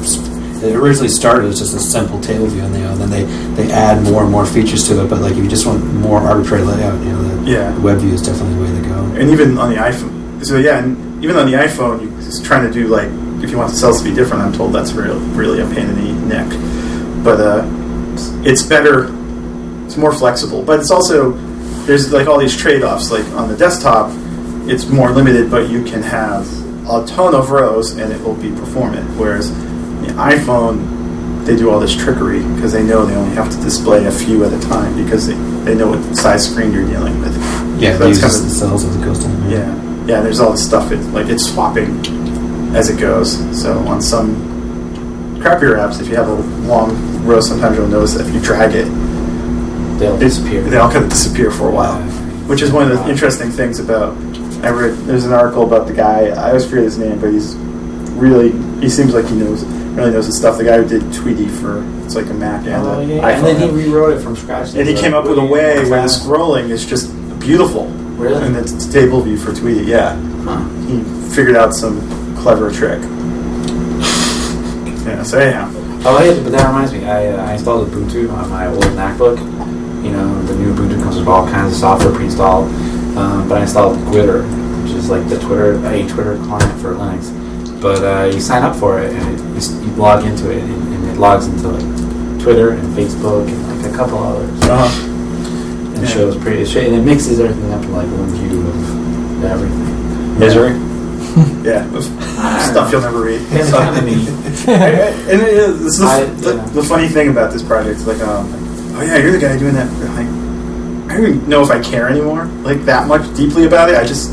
It originally started as just a simple table view, and you know, then they they add more and more features to it. But like if you just want more arbitrary layout, you know, the, Yeah. the web view is definitely the way to go. and even on the iPhone. So yeah, and even on the iPhone, you're just trying to do like if you want the cells to be different. I'm told that's real, really a pain in the neck. But uh, it's better. It's more flexible, but it's also there's like all these trade-offs. Like on the desktop, it's more limited, but you can have a ton of rows and it will be performant. Whereas the iPhone, they do all this trickery because they know they only have to display a few at a time because they, they know what size screen you're dealing with. Yeah, So that's kind the of cells as it goes down. yeah, yeah. There's all this stuff. It like it's swapping as it goes. So on some crappier apps, if you have a long row, sometimes you'll notice that if you drag it, They'll disappear. They all kind of disappear for a while, which is one of the interesting things about. I read there's an article about the guy. I always forget his name, but he's really he seems like he knows really knows his stuff. The guy who did Tweetie for it's like a Mac and Oh, yeah, iPhone. and then he rewrote it from scratch. and he came up with a way where the scrolling is just beautiful. Really? And it's table view for Tweetie. Yeah Huh. he figured out some clever trick. Yeah, so anyhow. Oh, yeah, but that reminds me. I, uh, I installed Ubuntu on my old MacBook. You know, the new Ubuntu comes with all kinds of software pre-installed. Um, but I installed Twitter, which is like the Twitter a Twitter client for Linux. But uh, you sign up for it, and it, you, you log into it, and, and it logs into like Twitter and Facebook and like a couple others. Uh-huh. And Yeah. shows pretty, it sh- and it mixes everything up in like one view of everything. Misery. Yeah, stuff you'll never read. It's So- kind of neat. and it is, this is the, I- the, yeah. the funny thing about this project is like, um, oh yeah, you're the guy doing that. Like, I don't even know if I care anymore, like that much deeply about it. I just,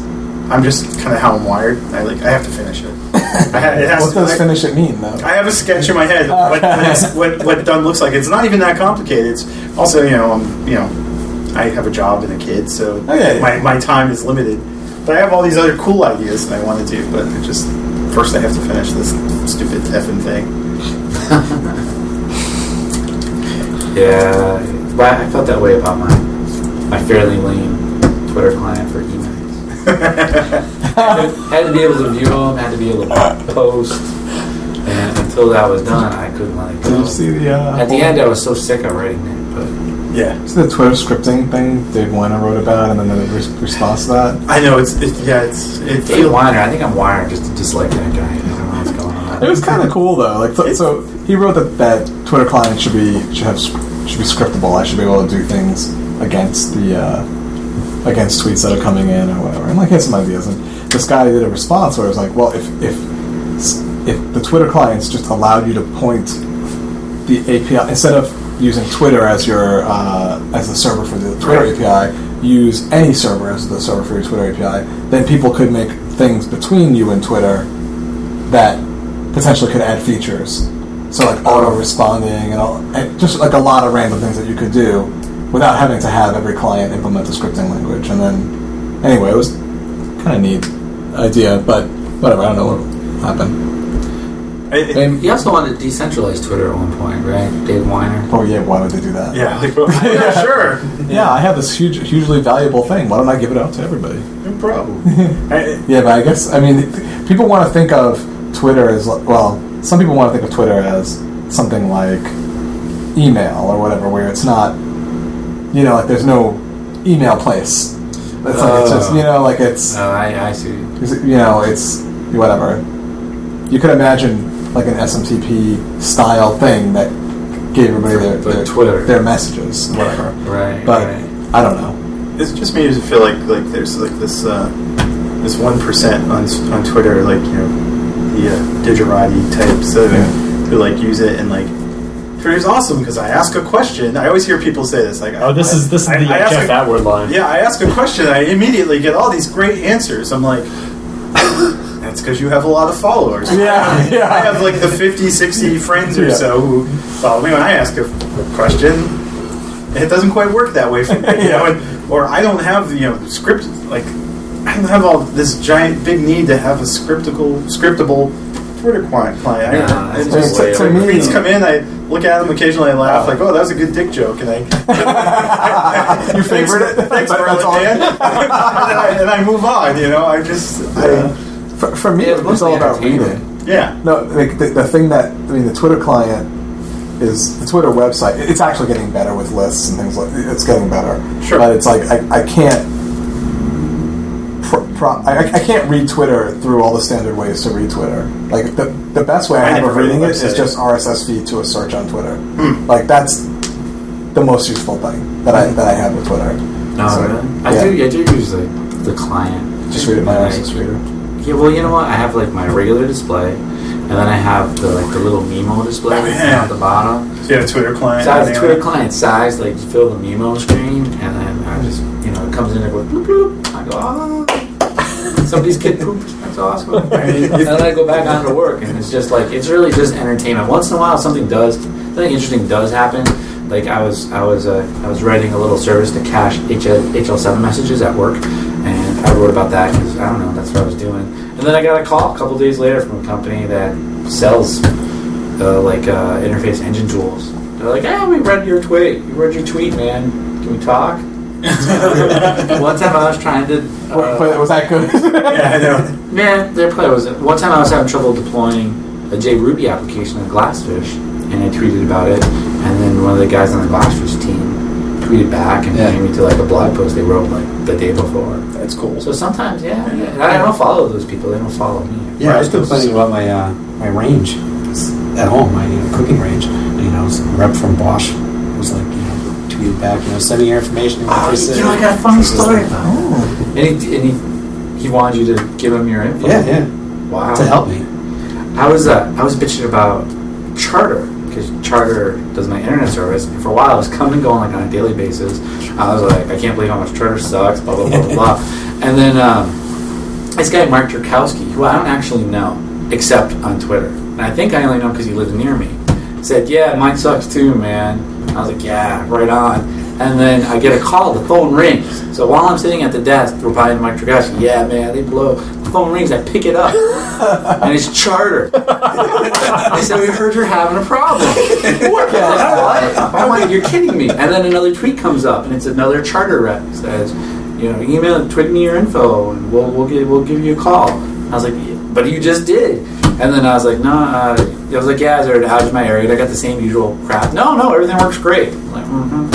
I'm just kind of how I'm wired. I like, I have to finish it. I ha- it has What to, does I- finish it mean, though? I have a sketch in my head what, what, what, what done looks like. It's not even that complicated. It's also, you know, I'm, you know, I have a job and a kid, so Oh, yeah, yeah. my, my time is limited. But I have all these other cool ideas that I want to do, but it just first I have to finish this stupid effing thing. Yeah, but I felt that way about my my fairly lame Twitter client for emails. had, to, had to be able to view them, had to be able to post, and until that was done, I couldn't let it Did go. you see the? Uh, At the end, I was so sick of writing it, but Yeah, It's the Twitter scripting thing Dave Winer wrote about, and then the re- response to that. I know it's it, yeah it's it Dave feels Winer, I think I'm wired just to dislike that guy. I don't know what's going on. It was kind of cool though. Like, so, so he wrote that that Twitter client should be should have should be scriptable. I should be able to do things against the uh, against tweets that are coming in or whatever. And like, he had some ideas. And this guy did a response where it was like, well, if if if the Twitter clients just allowed you to point the API instead of using Twitter as your uh, as the server for the Twitter API, use any server as the server for your Twitter API. Then people could make things between you and Twitter that potentially could add features. So like auto responding and, all, and just like a lot of random things that you could do without having to have every client implement the scripting language. And then anyway, it was kind of neat idea, but whatever. I don't know what happened. I, it- He also wanted to decentralize Twitter at one point, right? Dave Winer. oh yeah, why would they do that? yeah like, yeah sure Yeah, I have this huge, hugely valuable thing. Why don't I give it out to everybody? the problem? I, Yeah, but I guess I mean people want to think of Twitter is well. Some people want to think of Twitter as something like email or whatever, where it's not. You know, like there's no email place. It's like it's just you know, like it's Oh, I, I see. Is it- you know, it's whatever. You could imagine like an SMTP style thing that gave everybody their, their, Twitter. their messages, whatever. Right. But right. I don't know. it's just made me feel like like there's like this uh, this one percent on on Twitter, like you know the uh, digerati types uh, Yeah. who like use it and like. Twitter's awesome because I ask a question. I always hear people say this, like, Oh, this I- is this is I- the I ask Jeff a- Atwood line. Yeah, I ask a question, I immediately get all these great answers. I'm like, that's because you have a lot of followers. Yeah, yeah. I have like the 50, 60 friends or Yeah. so who follow me when I ask a question. It doesn't quite work that way for me. You know, and, or I don't have, you know, script, like, I don't have all this giant, big need to have a scriptical, scriptable Twitter client. client. I- I it's just, to- to me- tweets come in, I look at them occasionally, I laugh, like, oh, that was a good dick joke. And I, You favorite it? Thanks, that's all- Merlin, Dan. and, I, and I move on, you know. I just, I, For, for me, Yeah, it's all about reading. yeah. No, like the, the thing that I mean, the Twitter client is the Twitter website. It's actually getting better with lists and things like. It's getting better. Sure. But it's like I, I can't. Pro, pro, I, I can't read Twitter through all the standard ways to read Twitter. Like the the best way I, I have of reading it is just RSS feed to a search on Twitter. Hmm. Like that's the most useful thing that I that I have with Twitter. No, So, really? I yeah. do. I do use the the client. Just read it my RSS reader. Yeah, well, you know what? I have like my regular display, and then I have the like the little Memo display Oh, yeah. at the bottom. So you have a Twitter client. So I have the and Twitter client size, like fill the Memo screen, and then I just you know it comes in and goes bloop bloop. I go oh. Somebody's kid pooped. That's awesome. and then I go back on to work, and it's just like it's really just entertainment. Once in a while, something does, something interesting does happen. Like I was, I was, uh, I was writing a little service to cache HL, HL7 messages at work, and I wrote about that because I don't know, that's what I was doing. And then I got a call a couple days later from a company that sells uh, like uh, interface engine tools. They're like, "Yeah, we read your tweet. We read your tweet, man. Can we talk?" One time I was trying to. uh, but was that good? Yeah, I know. Man, their play was one time I was having trouble deploying a JRuby application on Glassfish, and I tweeted about it, and then one of the guys on the Glassfish team tweeted back and Yeah. me to like a blog post they wrote like the day before. That's cool. So sometimes, yeah, yeah. I don't follow those people; they don't follow me. Yeah, I was complaining about my uh, my range at home, my cooking range. You know, rep from Bosch was like, you back, you know, send me your information. Oh, you know, I got a funny this story like- about it. And he, and he, he wanted you to give him your info. Yeah, yeah, Wow. to help me. I was uh, I was bitching about Charter because Charter does my internet service. And for a while, I was coming and going like on a daily basis. I was like, I can't believe how much Charter sucks. Blah blah blah blah. blah. And then um, this guy Mark Turkowski, who I don't actually know except on Twitter, and I think I only know because he lives near me, said, "Yeah, mine sucks too, man." I was like, "Yeah, right on." And then I get a call. The phone rings. So while I'm sitting at the desk replying to Mike Turkowski, "Yeah, man, they blow." The phone rings. I pick it up, and it's Charter. They said, we heard you're having a problem. what? I'm like, you're kidding me. And then another tweet comes up, and it's another charter rep. Says, you know, email, tweet me your info, and we'll, we'll, give, we'll give you a call. I was like, but you just did. And then I was like, no, uh, I was like, yeah, is there an outage in my area? I got the same usual crap. No, no, everything works great. I'm like, mm-hmm.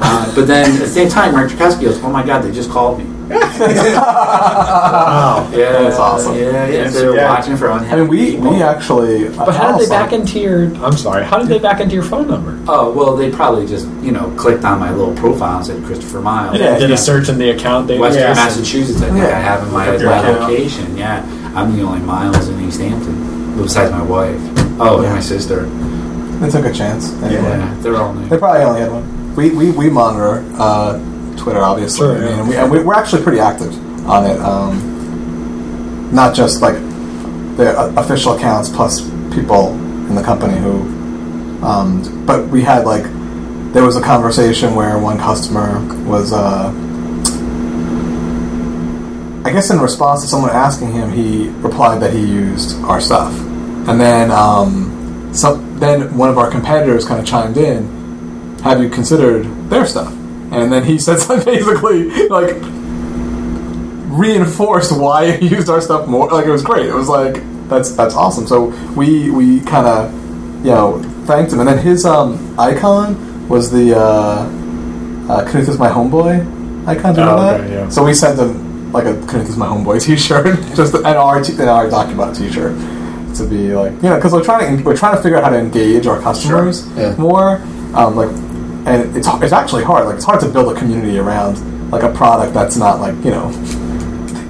Uh, but then at the same time, Mark Turkowski goes, oh my God, they just called me. Wow. Yeah, That's awesome. Yeah, yeah. So they're Yeah. watching for I mean, we people. we actually. But how did they back into your? I'm sorry. How did they back into your phone number? Oh well, they probably just you know clicked on my little profile and said Christopher Miles, Yeah, did yeah. a search in the account. They Western yeah. Massachusetts. I think Yeah. I have in my, Look up your my location. Yeah, I'm the only Miles in Easthampton, besides my wife. Oh, and my sister. They took a chance. Anyway. Yeah, they're all new. They probably only had one. We we, we monitor uh, Twitter, obviously. Sure, yeah. and, we, and we, we're actually pretty active on it. Um, not just like the uh, official accounts, plus people in the company who. Um, but we had like there was a conversation where one customer was. Uh, I guess in response to someone asking him, he replied that he used our stuff, and then um, so then one of our competitors kind of chimed in. Have you considered their stuff? And then he said something basically like reinforced why he used our stuff more. Like it was great. It was like that's that's awesome. So we we kind of you know thanked him, and then his um, icon was the uh, uh, Knuth is my homeboy icon. Do you know Oh, that? okay, yeah. So we sent him like a is my homeboy T-shirt, just an our t- an our document T-shirt to be like you know because we're trying to we're trying to figure out how to engage our customers Yeah. more. Um, like, and it's it's actually hard. Like it's hard to build a community around like a product that's not like you know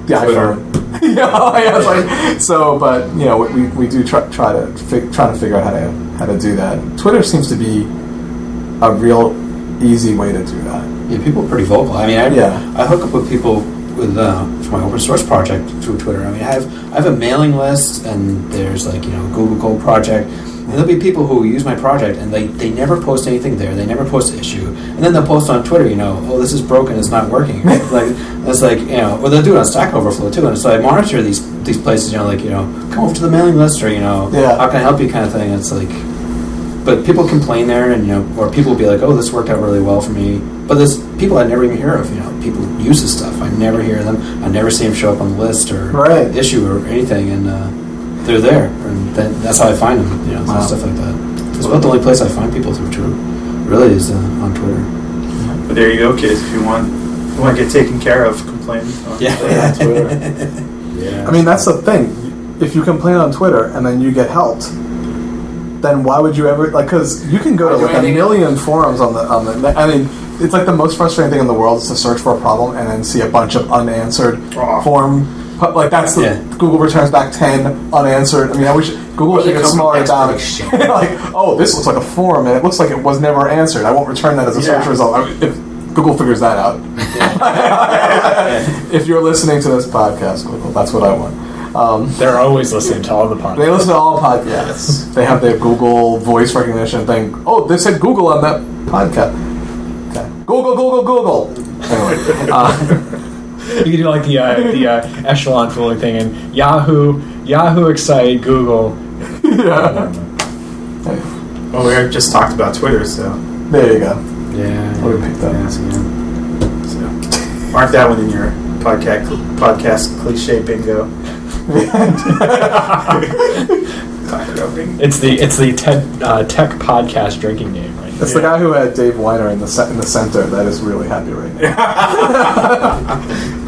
the iPhone. yeah, yeah, like so. But you know, we, we do try, try to try to figure out how to how to do that. Twitter seems to be a real easy way to do that. Yeah, people are pretty vocal. I mean, I, Yeah. I hook up with people with uh, for my open source project through Twitter. I mean, I have I have a mailing list, and there's like you know Google Code project. And there'll be people who use my project, and they, they never post anything there. They never post an issue, and then they'll post on Twitter. You know, oh, this is broken. It's not working. like it's like you know, or they'll do it on Stack Overflow too. And so I monitor these these places. You know, like you know, come over to the mailing list, or you know, Yeah. how can I help you, kind of thing. It's like but people complain there, and you know, or people will be like, "Oh, this worked out really well for me." But there's people I never even hear of. You know, people use this stuff. I never hear them. I never see them show up on the list or Right. issue or anything, and uh, they're there, and then that's how I find them. You know, Wow. stuff like that. It's about the only place I find people through. Twitter, really, is uh, on Twitter. But there you go, kids. If you want, you want to get taken care of, complain. On Yeah. on Twitter. Yeah. I mean, that's the thing. If you complain on Twitter and then you get helped, then why would you ever like? Because you can go to like a million forums on the on the. I mean, it's like the most frustrating thing in the world is to search for a problem and then see a bunch of unanswered Oh. form. But like that's the Yeah. Google returns back ten unanswered. I mean, I wish Google Or should they get come smarter from about like, oh, this looks like a form and it looks like it was never answered. I won't return that as a search result. I mean, if Google figures that out. if you're listening to this podcast, Google, that's what I want. Um, They're always listening to all the podcasts. they listen to all podcasts. they have their Google voice recognition thing. Oh, they said Google on that podcast. Okay. Google, Google, Google. Anyway, uh, You can do like the uh, the uh, echelon ruling thing and Yahoo, Yahoo, Excite, Google. yeah. Well, we just talked about Twitter, so There you go. Yeah. What we picked up. yeah, so, yeah. So, mark that one in your podcast podcast cliche bingo. Talk about bingo. It's the it's the TED, uh, tech podcast drinking game, right? It's the guy who had Dave Winer in the ce- in the center that is really happy right now.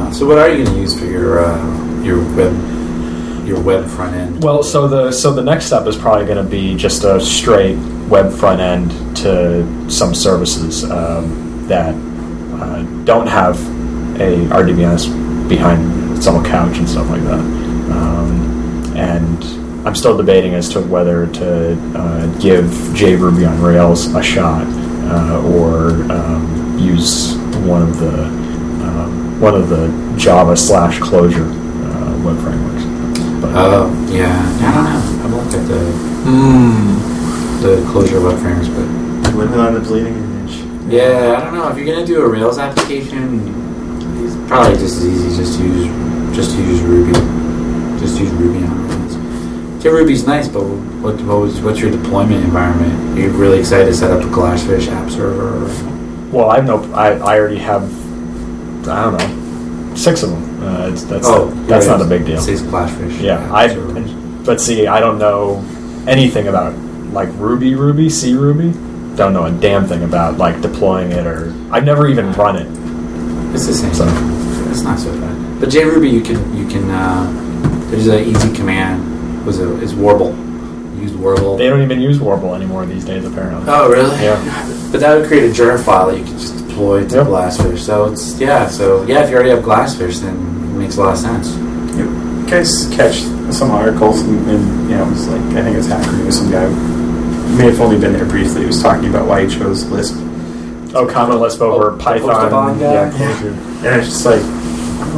Uh, so, what are you going to use for your uh, your web your web front end? Well, so the so the next step is probably going to be just a straight web front end to some services um, that uh, don't have a RDBMS behind some couch and stuff like that. Um, and I'm still debating as to whether to uh, give JRuby on Rails a shot uh, or um, use one of the um, one of the Java slash Clojure uh, web frameworks. But, Oh, yeah. I don't know. I've looked at the Mm. the Clojure web frameworks, but Living on the bleeding edge. yeah, I don't know. If you're going to do a Rails application, it's probably just as easy just to use just to use Ruby. Just use Ruby on Yeah, Ruby's nice, but what, what was, what's your deployment environment? Are you really excited to set up a Glassfish app server? Well, I know I, I already have I don't know six of them. Uh, it's, that's that's here not a big deal. Says Glassfish. Yeah, I but see, I don't know anything about like Ruby, Ruby, C Ruby. Don't know a damn thing about like deploying it or I've never even run it. It's the same. So- It's not so bad. But JRuby, you can you can. Uh, there's an easy command. Was it? Is Warble? Use Warble. They don't even use Warble anymore these days, apparently. Oh, really? Yeah. But that would create a jar file that you could just deploy to Yep. Glassfish. So it's yeah. So yeah, if you already have Glassfish, then it makes a lot of sense. You guys catch some articles and, and you know, it's like I think it's Hacker News. Some guy who may have only been there briefly. He was talking about why he chose Lisp, Oh, Common Lisp over Oh, Python. Postobon guy? Yeah, and it's just like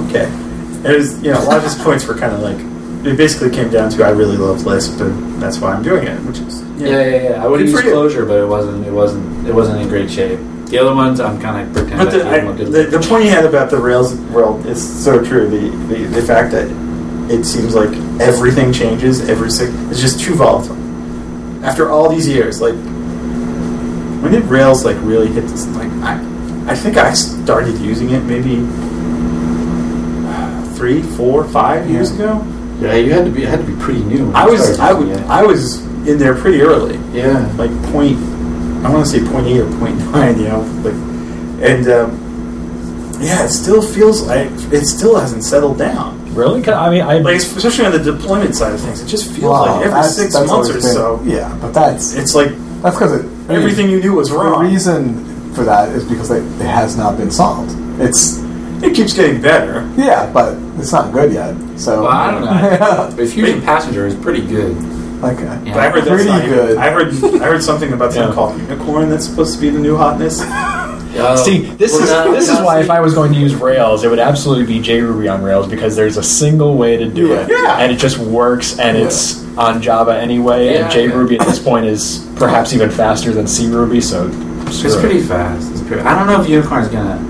okay. And it was you know a lot of his points were kind of like it basically came down to I really love Lisp and that's why I'm doing it, which is Yeah, yeah, yeah. I would use. Clojure, but it wasn't. It wasn't. It wasn't in great shape. The other ones, I'm kind of pretending. But the, I I, gave them a the, the point you had about the Rails world is so true. The, the the fact that it seems like everything changes every six. It's just too volatile. After all these years, like when did Rails like really hit this? Like I, I think I started using it maybe uh, three, four, five years ago. Yeah, you had to be. It had to be pretty new. I was I, using would, it. I was in there pretty early, Yeah. like point. I want to say point eight or point nine. You know, like, and um, yeah, it still feels like it still hasn't settled down. Really? 'Cause, I mean, I Like especially on the deployment side of things, it just feels Wow, like every that's- six that's months or been- so, Yeah, but that's it's like that's because it everything you knew was wrong. The reason for that is because they, it has not been solved. It's It keeps getting better. yeah, but it's not good yet. So Well, I don't know. But Phusion Passenger is pretty good. okay, Yeah. But I heard that's Pretty not even- good. I heard I heard something about something Yeah. called unicorn that's supposed to be the new hotness. Oh, See, this is not- this is why if I was going to use Rails, it would absolutely be JRuby on Rails because there's a single way to do Yeah. it, Yeah. and it just works, and Yeah. it's on Java anyway. Yeah, and JRuby at this point is perhaps even faster than CRuby, so screw It's it. pretty fast. It's pretty, I don't know if Unicorn is gonna.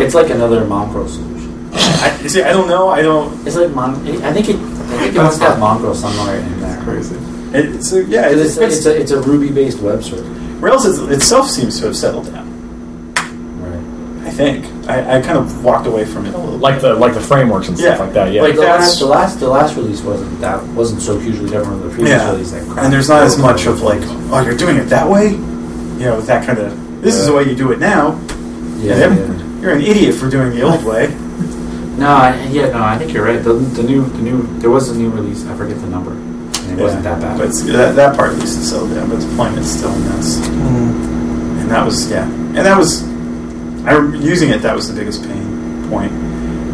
It's like another Mongrel solution. I, see, I don't know. I don't. It's like Mon. I think it. I think it must have Mongrel somewhere in there. crazy. It's a, yeah. It's, It's, it's, it's, a, it's a Ruby-based web server. Rails is, itself seems to have settled down. Right. I think I, I kind of walked away from it a little. like the like the frameworks and stuff Yeah. like that. Yeah, Like the that's- last, the last, the last release wasn't that wasn't so hugely different from the previous yeah, release. That and there's not as much of like, oh, you're doing it that way. You know, that kind of. This is the way you do it now. yeah, yeah. You're an idiot for doing the old way. No, I, yeah, no, I think you're right. The, the new, the new, there was a new release. I forget the number. And it wasn't that bad. But that, that part at least is settled down. But deployment's still a mess. Mm-hmm. And that was yeah, and that was I remember using it. That was the biggest pain point.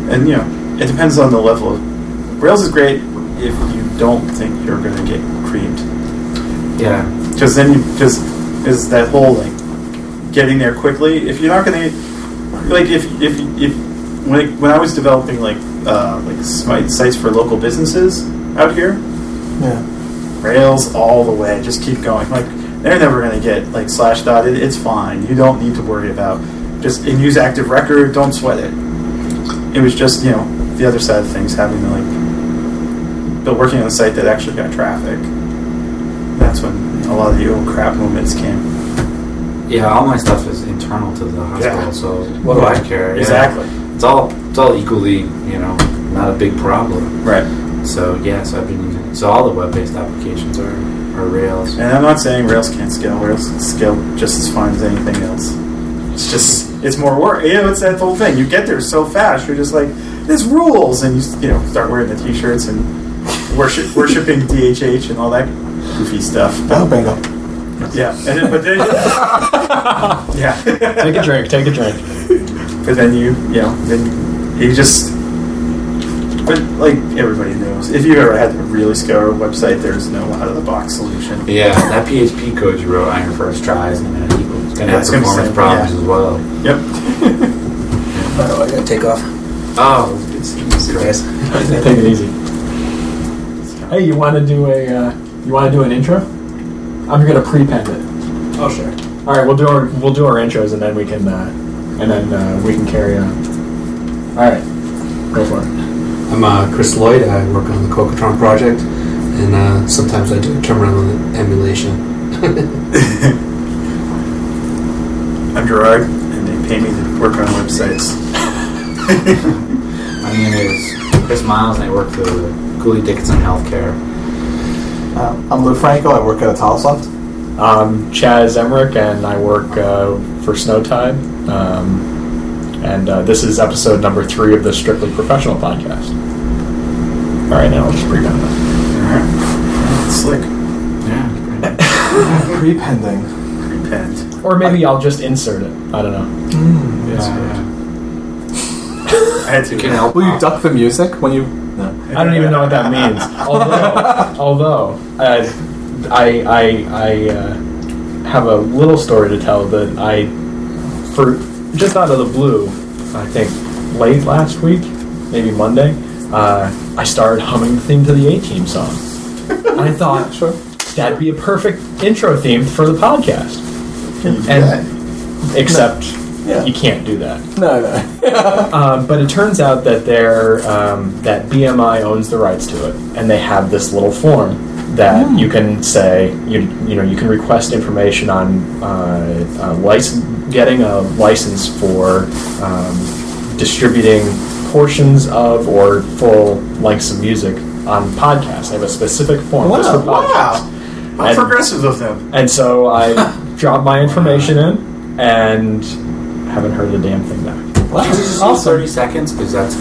And you know, it depends on the level. of Rails is great if you don't think you're going to get creamed, yeah, because then you because is that whole like getting there quickly. If you're not going to like if if if when it, when I was developing like uh, like site- sites for local businesses out here, Yeah, Rails all the way. Just keep going. Like they're never going to get like slash dotted. It's fine. You don't need to worry about just and use active record. Don't sweat it. It was just you know the other side of things having to like but working on a site that actually got traffic. That's when a lot of the old crap movements came. Yeah. All my stuff is internal to the hospital, Yeah. so what do I care? Yeah. Exactly. It's all, it's all equally, you know, not a big problem. Right. So yeah, so I've been using. So all the web-based applications are, are Rails. And I'm not saying Rails can't scale. Rails can scale just as fine as anything else. It's just it's more work. You know, it's that whole thing. You get there so fast. You're just like this rules, and you you know start wearing the t-shirts and worship worshiping DHH and all that goofy stuff. oh bingo. Yeah, and then, but then yeah, take a drink, take a drink. but then you you know then you just. But like everybody knows, if you've ever had to really scale a website, there's no out of the box solution. Yeah, that PHP code you wrote on your first try is going to equal. It's going to Yeah, have it's gonna say- problems yeah. as well. Yep. Oh, I gotta take off. Oh, it's, it's guys. Take it easy. Hey, you want to do a uh, you want to do an intro? I'm gonna pre-pend it. Oh, sure. All right, we'll do our we'll do our intros and then we can uh, and then uh, we can carry on. All right, go for it. I'm uh, Chris Lloyd. I work on the Cocotron project, and uh, sometimes I do terminal emulation. I'm Gerard, and they pay me to work on websites. My name is Chris Miles, and I work for Cooley Dickinson Healthcare. Um, I'm Lou Franco. I work at Atalasoft. I'm Chas Emerick, and I work uh, for Snowtide. Um, and uh, this is episode number three of the Strictly Professional podcast. All right, now I'll just pre-pend it. It's like Yeah. Pre-pending. repent. Or maybe I'll just insert it. I don't know. Mm, I had to. Can help. Will you duck the music when you? No. I don't even know what that means. although, although uh, I I I uh, have a little story to tell that I for just out of the blue, I think late last week, maybe Monday, uh, I started humming the theme to the A Team song. And I thought Sure. that'd be a perfect intro theme for the podcast. And except Yeah. you can't do that. No, no. Um, but it turns out that they're um, that BMI owns the rights to it, and they have this little form that you can say you you know you can request information on uh, uh, license getting a license for um, distributing portions of or full lengths of music on podcasts. They have a specific form just for Wow. How And- progressive of them. And so I dropped my information in and haven't heard the damn thing back. Did you just use 30 seconds? Because that's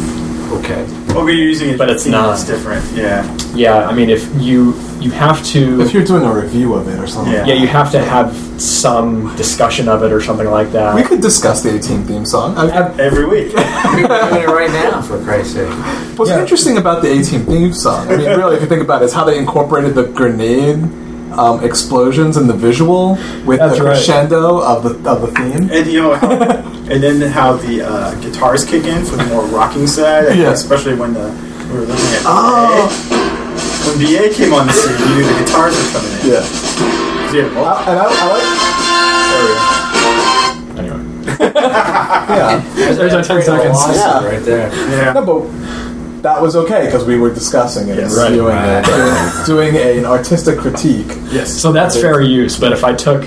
okay. Oh, well, we're using it, But it's not. It's different. Yeah. Yeah, I mean, if you you have to, If you're doing a review of it or something, Yeah. yeah, you have to have some discussion of it or something like that. we could discuss the A Team theme song. I, I, Every week. We're doing it right now, for Christ's sake. what's Yeah. interesting about the A Team theme song, I mean, really, if you think about it, is how they incorporated the grenade um, explosions in the visual with That's the right. crescendo of the of the theme. And you know, and then how the uh, guitars kick in for the more rocking side. Yeah. Especially when the we were looking at Oh. BA. When BA came on the scene, you knew the guitars were coming in. Yeah, Yeah. well, I- and I, I anyway, like yeah. there's our ten seconds. Yeah. Right there. yeah. No, but that was okay because we were discussing it Yes. and reviewing Right, it, doing, doing an artistic critique. Yes. So that's fair use. But if I took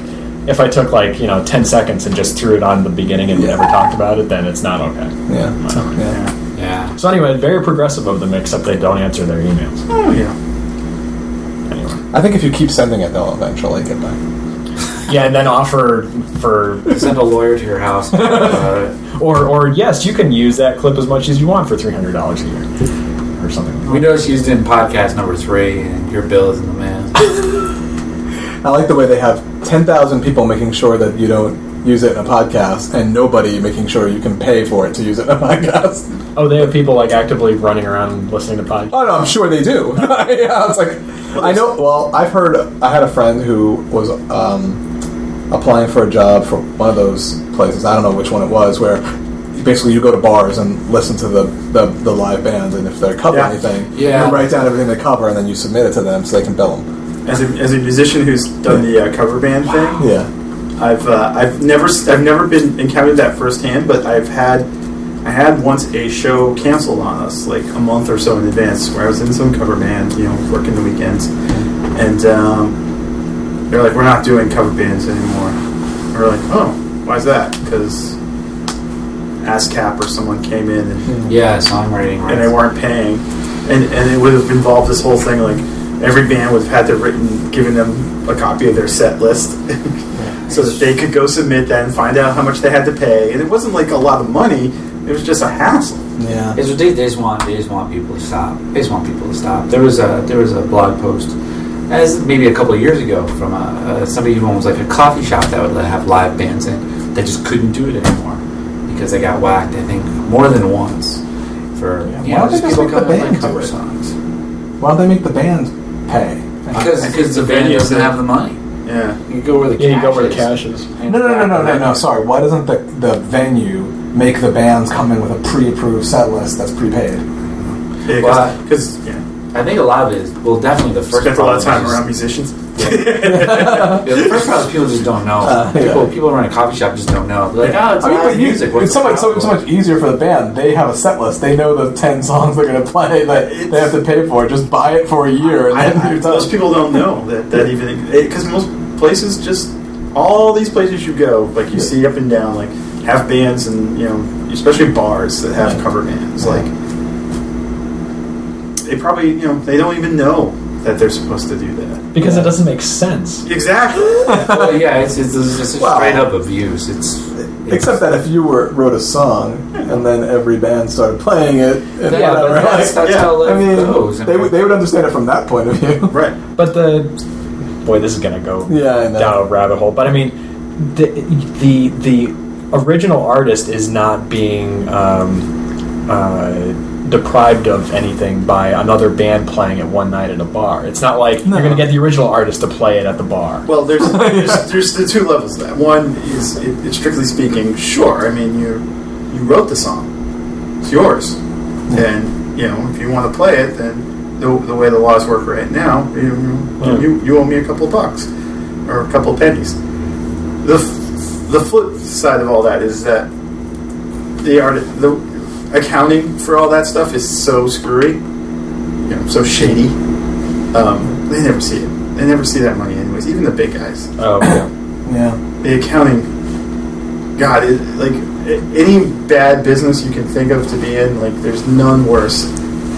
if I took like you know ten seconds and just threw it on the beginning and never talked about it, then it's not okay. Yeah, yeah. Yeah. Yeah. So anyway, very progressive of them, except they don't answer their emails. Oh yeah. Anyway, I think if you keep sending it, they'll eventually get back. yeah, and then offer for Send a lawyer to your house. Uh, or or yes, you can use that clip as much as you want for three hundred dollars a year or something. like that. we noticed used in podcast number three, and your bill is in the mail. I like the way they have 10,000 people making sure that you don't use it in a podcast and nobody making sure you can pay for it to use it in a podcast. Oh, they have people like actively running around listening to podcasts. Oh, no, I'm sure they do. yeah, it's like, I know, well, I've heard, I had a friend who was um, applying for a job for one of those places. I don't know which one it was, where basically you go to bars and listen to the, the, the live band, and if they cover Yeah. anything, Yeah. you write down everything they cover, and then you submit it to them so they can bill them. As a, as a musician who's done the uh, cover band thing, Yeah. I've uh, I've never I've never been encountered that firsthand, but I've had I had once a show canceled on us like a month or so in advance where I was in some cover band, you know, working the weekends, and um, they're like, "We're not doing cover bands anymore." And we're like, "Oh, why's that?" Because ASCAP or someone came in and Yeah, songwriting. and they weren't paying, and and it would have involved this whole thing like every band would have had to written giving them a copy of their set list, so that they could go submit that and find out how much they had to pay, and it wasn't like a lot of money; it was just a hassle. Yeah. It's they, they just want they just want people to stop. They just want people to stop. There was a there was a blog post, as maybe a couple of years ago, from a, uh, somebody who owns like a coffee shop that would have live bands in. They just couldn't do it anymore because they got whacked. I think more than once for Yeah, you why know don't they just just people make the coming band like cover songs Why don't they make the band pay? because because the band doesn't have the money. Yeah, You go where the Yeah, cash you go where the is. cash is. No, no, no, no, no, no. Sorry. Why doesn't the the venue make the bands come in with a pre-approved set list that's prepaid? yeah, because yeah, I think a lot of it is well, definitely the first. spent a lot of time around musicians. Yeah, the first problem is people just don't know. Uh, yeah. people people run a coffee shop just don't know. They're like, oh, it's I mean, live but music. What's it's so much, so, so much easier for the band. They have a set list. They know the ten songs they're going to play that they have to pay for. Just buy it for a year, and I, then I, you're most people don't know that that even because most places just all these places you go like you Yeah. see up and down like have bands and you know especially bars that have Yeah. cover bands like they probably you know they don't even know that they're supposed to do that Because it doesn't make sense. exactly well, yeah, it's it's, it's just a Well- straight up abuse. It's, it's Except that if you were wrote a song and then every band started playing it, and yeah, but whatever, that's, that's Yeah, how life I mean, goes. they would they would understand it from that point of view. right But the boy, this is gonna go Yeah, I know. down a rabbit hole. But I mean, the the the original artist is not being um, uh, deprived of anything by another band playing it one night at a bar. It's not like No. you're gonna get the original artist to play it at the bar. well there's there's, there's the two levels of that one is it, it's strictly speaking sure i mean you you wrote the song it's yours and you know if you want to play it then the, the way the laws work right now you, Yeah. you, you owe me a couple of bucks or a couple of pennies the the flip side of all that is that the art the accounting for all that stuff is so screwy you know so shady um, they never see it. They never see that money, anyways. Even the big guys. Oh, yeah. Yeah. the accounting god it, like any bad business you can think of to be in like there's none worse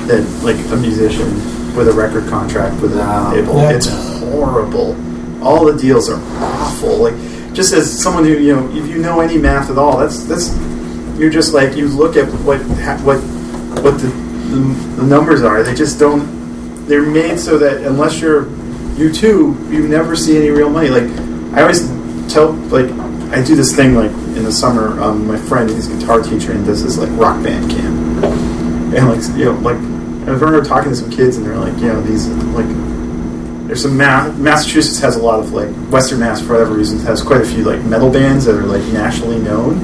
than like a musician with a record contract with Wow. a label Yeah. it's horrible all the deals are awful like just as someone who you know if you know any math at all that's that's you're just like you look at what ha- what what the, the, the numbers are. They just don't they're made so that unless you're U2 you never see any real money. Like i always tell like i do this thing like in the summer um, my friend he's a guitar teacher and does this like rock band camp. And like you know like i remember talking to some kids and they're like you know these like there's some Ma- massachusetts has a lot of like western mass for whatever reason has quite a few like metal bands that are like nationally known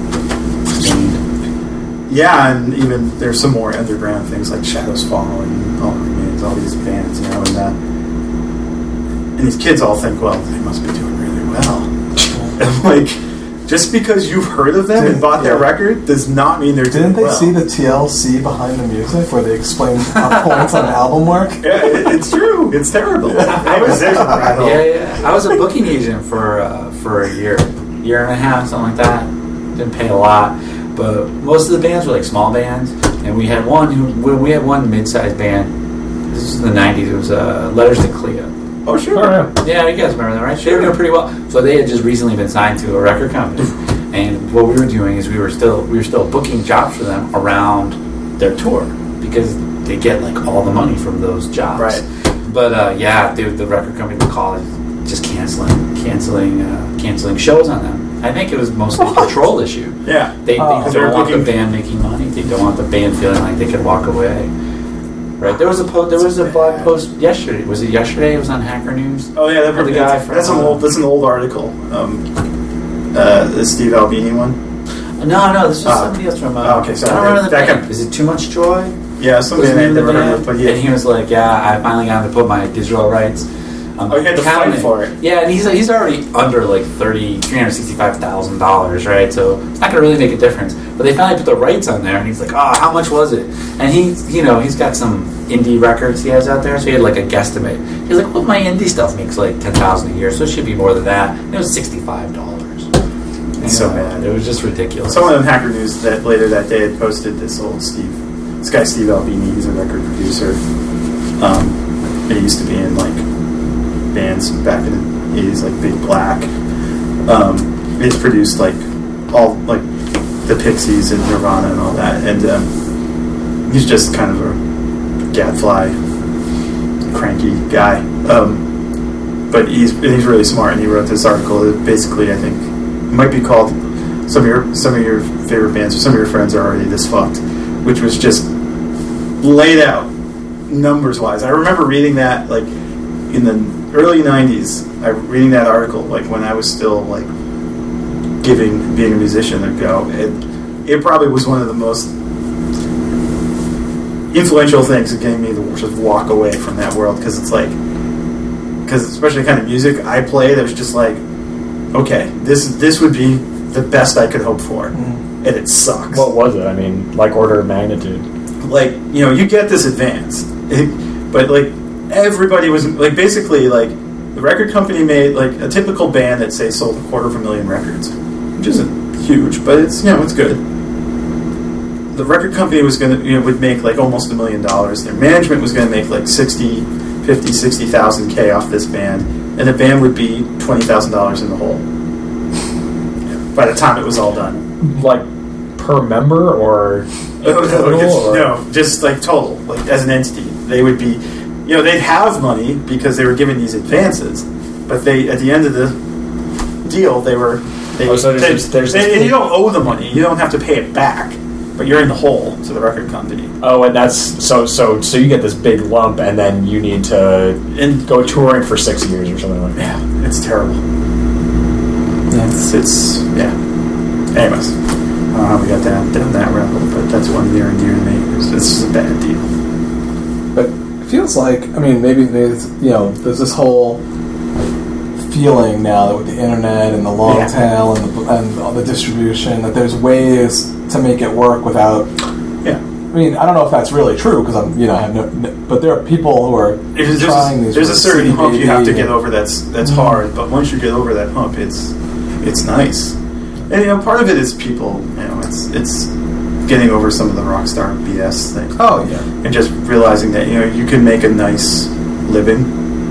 yeah, and even there's some more underground things like Shadows Fall and All Remains, all these bands, you know, and uh, and these kids all think, well, they must be doing really well. And like, just because you've heard of them and Didn't- bought their record does not mean they're doing it. Didn't doing they well. see the TLC behind the music where they explain points on the album work? Yeah, it's true. It's terrible. I was There's a. Yeah, yeah. I was a booking agent for uh, for a year, year and a half, something like that. Didn't pay a lot, but most of the bands were like small bands, and we had one who we- we had one mid-sized band. This is the '90s. It was uh, Letters to Cleo. Oh, sure. Oh, yeah. Yeah, you guys remember that, right? They were doing pretty well. So they had just recently been signed to a record company, and what we were doing is we were still we were still booking jobs for them around their tour because they get like all the money from those jobs. Right. But uh, yeah, they, the record company would call it just canceling, canceling, uh, canceling shows on them. I think it was mostly a control issue. Yeah. They, they Oh. don't They're want the band making money. They don't want the band feeling like they could walk away. Right. There was a po- there was a blog post yesterday. Was it yesterday? It was on Hacker News. Oh yeah, that, The guy from, that's an uh, old that's an old article. Um, uh, the Steve Albini one. No, no, this was Oh. somebody else from. Uh, Oh, okay, sorry. I don't remember the That band. Is it Too Much Joy? Yeah, Was something the name the band? but yeah. And he was like, "Yeah, I finally got to put my digital rights." Um, Oh, he had to fight counting. for it. Yeah, and he's he's already under like thirty, three hundred sixty-five thousand dollars, right? So it's not gonna really make a difference. But they finally put the rights on there, and he's like, "Oh, how much was it?" And he, you know, he's got some indie records he has out there, so he had like a guesstimate. He's like, "Well, my indie stuff makes like ten thousand a year, so it should be more than that." And it was sixty-five dollars. It's so bad. It was just ridiculous. Someone on Hacker News that later that day had posted this old Steve, this guy Steve Albini. He's a record producer. Um, he used to be in like bands back in the eighties, like Big Black. Um, he's produced like all like the Pixies and Nirvana and all that, and um, he's just kind of a gadfly, cranky guy. Um, but he's he's really smart, and he wrote this article that basically I think it might be called some of your some of your favorite bands or some of your friends are already this fucked, which was just laid out numbers wise. I remember reading that like in the early '90s. I reading that article like when I was still like giving being a musician a go. It it probably was one of the most influential things that gave me to just walk away from that world because it's like because especially the kind of music I played, it was just like okay, this this would be the best I could hope for, mm-hmm. and it sucks. What was it? I mean, like order of magnitude. like you know, you get this advance, it, but like everybody was like basically like the record company made like a typical band that say sold a quarter of a million records, which isn't huge, but it's you know it's good. The record company was going to you know would make like almost a million dollars. Their management was going to make like 60, 50, 60,000 k off this band, and the band would be twenty thousand dollars in the hole by the time it was all done. Like per member or No, no, total, just, or- no, just like total, like as an entity, they would be, you know, they'd have money because they were given these advances, but they at the end of the deal, they were. They, Oh, so there's they- this- there's they- this and you don't owe the money, you don't have to pay it back, but you're in the hole to the record company. Oh, and that's so so so you get this big lump, and then you need to And go touring for six years or something like that. yeah, it's terrible. It's, it's yeah. Anyways, I don't know how we got down down that rabbit, but that's one near and dear to me. It's, it's just a bad deal. But it feels like, I mean, maybe there's, you know, there's this whole feeling now that with the internet and the long Yeah. tail and the, and all the distribution, that there's ways to make it work without Yeah. I mean, I don't know if that's really true because I'm, you know, I have no, no- but there are people who are There's, trying a, these. there's a certain CD hump you have to get over that's that's Mhm. hard, but once you get over that hump, it's it's nice. And you know, part of it is people. You know, it's it's getting over some of the rock star BS thing, Oh yeah, and just realizing that you know you can make a nice living,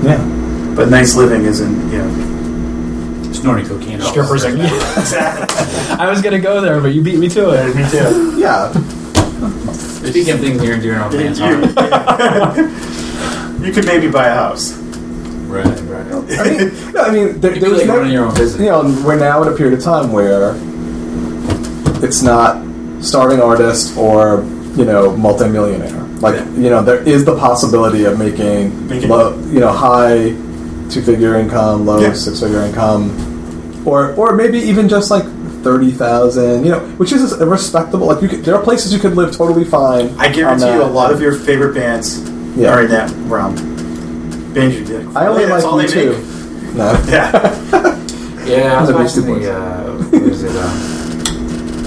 yeah. but nice living isn't you know Snorting cocaine. Strippers and exactly. I was gonna go there, but you beat me to it. Me too. Yeah, Speaking of things near and dear to our You, you could maybe buy a house. Right, right. I mean, no, I mean, there, You there was like never, your own business. you know, we're now at a period of time where it's not starving artist or you know multimillionaire. Like Yeah. you know, there is the possibility of making, Making- low, you know, high two-figure income, low Yeah. six-figure income, or or maybe even just like thirty thousand. You know, which is a respectable. Like you, could, there are places you could live totally fine. I guarantee you, a lot of your favorite bands Yeah. are in that realm. Bands you dig. I only That's like all you they make. No. Yeah. Yeah, I was The watching Beastie Boys. the, uh, what is it, um,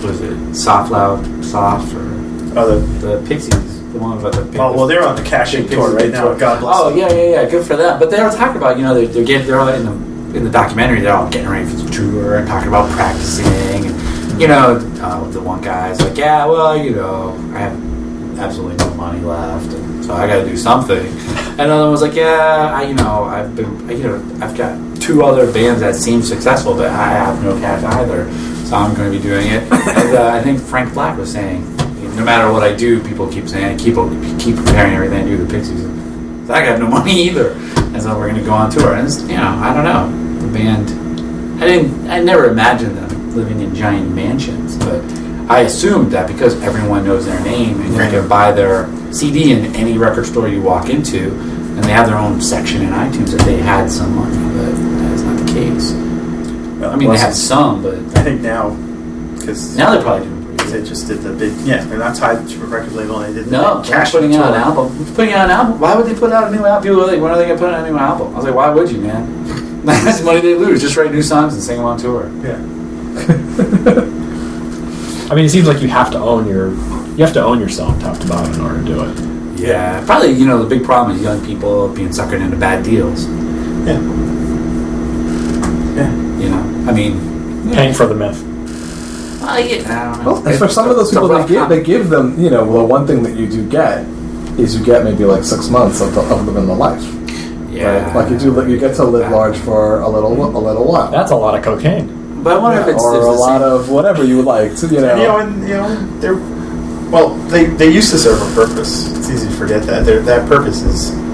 what is it, Soft Loud, Soft, or Oh, the, the Pixies, the one about the Pixies. oh, well, they're on the cashing tour right now. tour. God bless Oh them. yeah, yeah, yeah. Good for them. But they were talking about you know they're, they're getting they're all in the in the documentary. They're all getting ready for the tour and talking about practicing. And, you know, uh, the one guy's like, yeah, well, you know, I have absolutely no money left, and so I got to do something. And another was like, yeah, I you know I've been you know I've got two other bands that seem successful, but I have no cash either, I'm going to be doing it. and uh, I think Frank Black was saying. No matter what I do, people keep saying, keep keep comparing everything I do the Pixies. So I got no money either, and so we're going to go on tour. And you know, I don't know the band. I didn't. I never imagined them living in giant mansions, but I assumed that because everyone knows their name and you can buy their CD in any record store you walk into, and they have their own section in iTunes, that they had some money. But that is not the case. I mean, they have some, but I think now, because now they're probably doing pretty good. they just did the big, yeah, they're not tied to a record label. They did the No, big they're not cashing putting out an album. Putting out an album. Why would they put out a new album? People were like, when are they going to put out a new album? I was like, why would you, man? That's money they lose. Just write new songs and sing them on tour. Yeah. I mean, it seems like you have to own your you have to own your song top to bottom in order to do it. Yeah, probably. You know, the big problem is young people being suckered into bad deals. Yeah. Yeah. You know, I mean, Paying for the myth. I, get, I don't know. Well, and for some of those people, they give, they give them. You know, well, one thing that you do get is you get maybe like six months of, the, of living the life. yeah, Right? Like you do, you get to live large for a little a little while. That's a lot of cocaine. But I wonder Yeah, if it's or a it's- lot of whatever you would like. To, you know, And, you know, and you know, they're well, they they used to serve a purpose. It's easy to forget that. They're, that purpose is you know,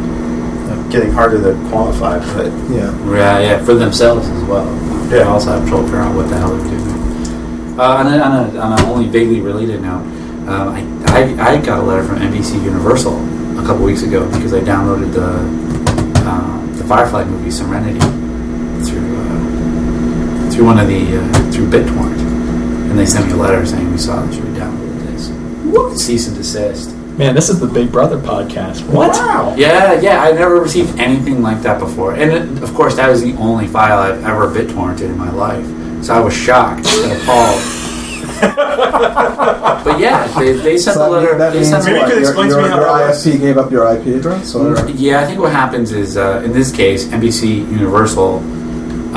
getting harder to quantify, but yeah. Yeah, yeah, for themselves as well. They Yeah. also have trouble figuring out what the hell they're doing. Uh, on, a, on, a, on a only vaguely related note, um, I, I, I got a letter from NBC Universal a couple weeks ago because I downloaded the uh, the Firefly movie Serenity through uh, through one of the uh, through BitTorrent, and they sent me a letter saying we saw that you downloaded this. What? Cease and desist. Man, this is the Big Brother podcast. What? wow. Yeah, yeah, I've never received anything like that before. And it, of course, that was the only file I've ever BitTorrented in my life. So I was shocked and appalled. but yeah, they, they sent So the letter. that they means sent the Maybe you what? could Your, explain to your, me how your. ISP gave up your IP address, or Yeah, I think what happens is, uh, in this case, NBC Universal.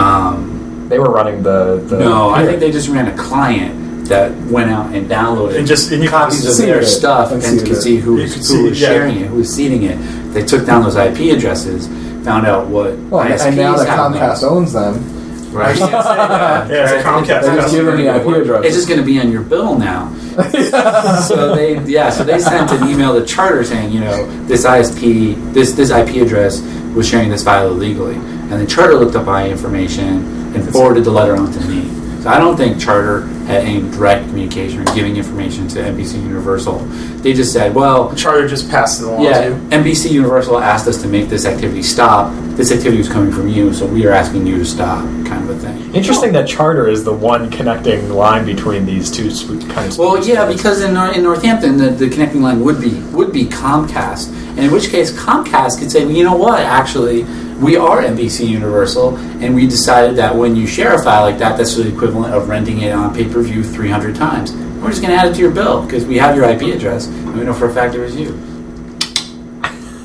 Um, They were running the. the no, I think they just ran a client that went out and downloaded And just- and you copies of their it stuff and and, could see who, was- could who see- was yeah. sharing it, who was seeding it. They took down those IP addresses, found out what well, and now that Comcast those. owns them, Right. Yeah, it's a Comcast they're just giving me IP It's just going to be on your bill now. so they, yeah, so they sent an email to Charter saying, you know, this ISP, this this IP address was sharing this file illegally, and then Charter looked up my information and forwarded the letter on to me. So I don't think Charter had any direct communication or giving information to NBC Universal. They just said, well, Charter just passed it along yeah, to. NBC Universal asked us to make this activity stop. This activity was coming from you, so we are asking you to stop, kind of a thing. Interesting that Charter is the one connecting line between these two sp- kind of. Well, speakers. yeah, because in, in Northampton, the, the connecting line would be would be Comcast, and in which case Comcast could say, well, you know what, actually, we are NBC Universal, and we decided that when you share a file like that, that's the equivalent of renting it on pay per view 300 times. we're just going to add it to your bill because we have your IP address and we know for a fact it was you.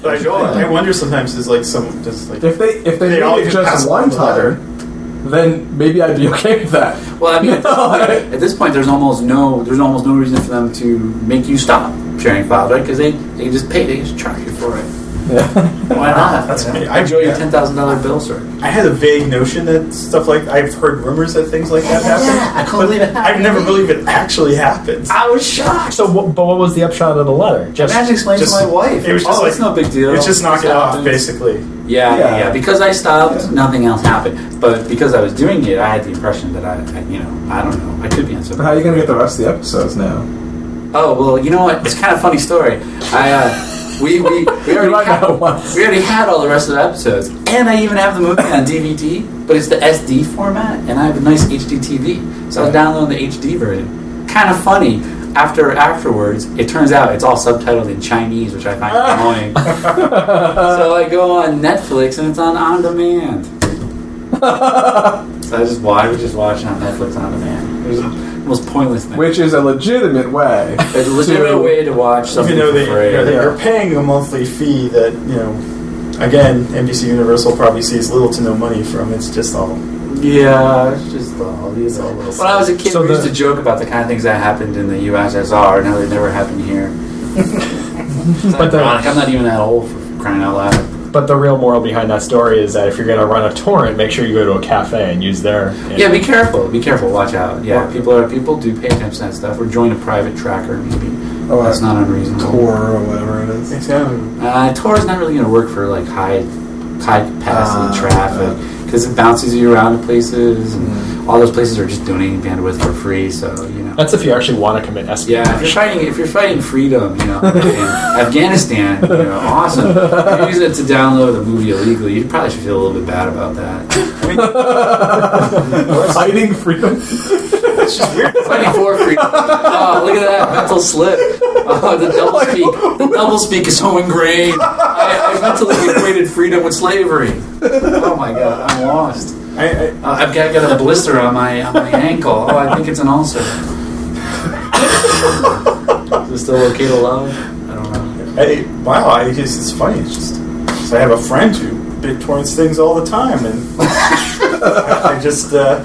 But I, I wonder sometimes is like some just like If they if they, They all it just pass just along one the time, then maybe I'd be okay with that. Well, I mean, at this, point, at this point, there's almost no there's almost no reason for them to make you stop sharing files, right? Because they, they just pay, they just charge you for it. Why not? That's you know? me. I- enjoy your ten thousand dollar bill, sir. I had a vague notion that stuff like I've heard rumors that things like that happen. Yeah, I couldn't but believe it happened. I've never believed it actually happens. I was shocked. So, what, but what was the upshot of the letter? Just Imagine explaining just- to my wife. it was just oh, like- it's no big deal. It's just knock This it off, happens. basically. Yeah, yeah, Yeah. yeah. Because I stopped, nothing else happened. But because I was doing it, I had the impression that I, I you know, I don't know, I could be on But how are you going to get the rest of the episodes now? Oh well, you know what? It's kind of a funny story. I uh, we we, we already might had, we already had all the rest of the episodes, and I even have the movie on DVD, but it's the SD format, and I have a nice HD TV, so I was downloading the HD version. Kind of funny. After afterwards, it turns out it's all subtitled in Chinese, which I find annoying. so I go on Netflix and it's on on demand. so I just watch. I just watch on Netflix on demand. It was most pointless thing. Which is a legitimate way. It's a legitimate to- way to watch something Even though they, for free. you know, they- you're paying a monthly fee that you know, again, NBC Universal probably sees little to no money from. It's just all. Yeah, it's just all these all little. When I was a kid, So we used to joke about the kind of things that happened in the USSR, and how they never happened here. It's But the- I'm not even that old for crying out loud. But the real moral behind that story is that if you're going to run a torrent, make sure you go to a cafe and use their. Yeah, be careful. Be careful. Watch out. Yeah, people are people do pay attention to that stuff. Or join a private tracker, maybe. Oh, That's uh, not unreasonable. Tor or whatever it is. It's kind of Uh, Tor is not really going to work for like high high capacity Ah, traffic because it bounces you around to places, and mm-hmm. all those places are just donating bandwidth for free. So you know. That's if you actually want to commit espionage. Yeah, if you're fighting, if you're fighting freedom, you know, in Afghanistan, you know, awesome. If you use it to download a movie illegally, you probably should feel a little bit bad about that. Fighting freedom. It's just weird. Fighting for freedom. Oh, look at that mental slip. Oh, the double speak. The double speak is so ingrained. I, I mentally equated freedom with slavery. Oh my god, I'm lost. I, I, Uh, I've got, got a blister on my on my ankle. Oh, I think it's an ulcer. Is it still okay to love? I don't know. I, wow, I just it's funny. It's just so I have a friend who big torrents things all the time, and I, I just uh,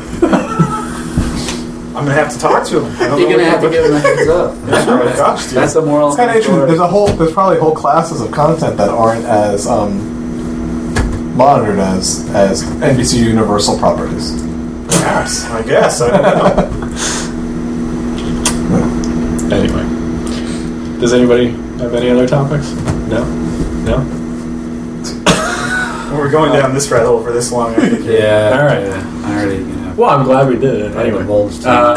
I'm gonna have to talk to him. You're gonna have to give him a heads up. Yeah, oh gosh, dude. That's the moral. It's kind of of the interesting. story. There's a whole. There's probably whole classes of content that aren't as um, monitored as as NBC Universal properties. Perhaps, I guess. I don't know. Anyway, does anybody have any other topics? No, no. We're going down this rat hole for this long. I think Yeah. All right. yeah. I already, you know. Well, I'm glad we did it. I Anyway, divulged uh,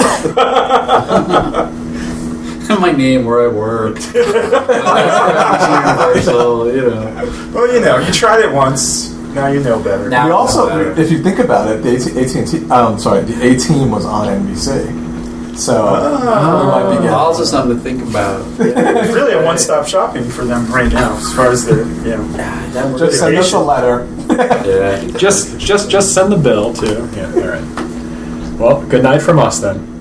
my name, where I work. Universal, you know. Well, you know, you tried it once. Now you know better. Now- we also, better. if you think about it, the AT and T. Um, sorry, the A Team was on NBC, so ah. we might be getting. Also, something to think about. It's really a one-stop shopping for them right now, as far as their, you know. Ah, that Just send us a letter. yeah. just, just, just send the bill to. Yeah. All right. Well, good night from us then.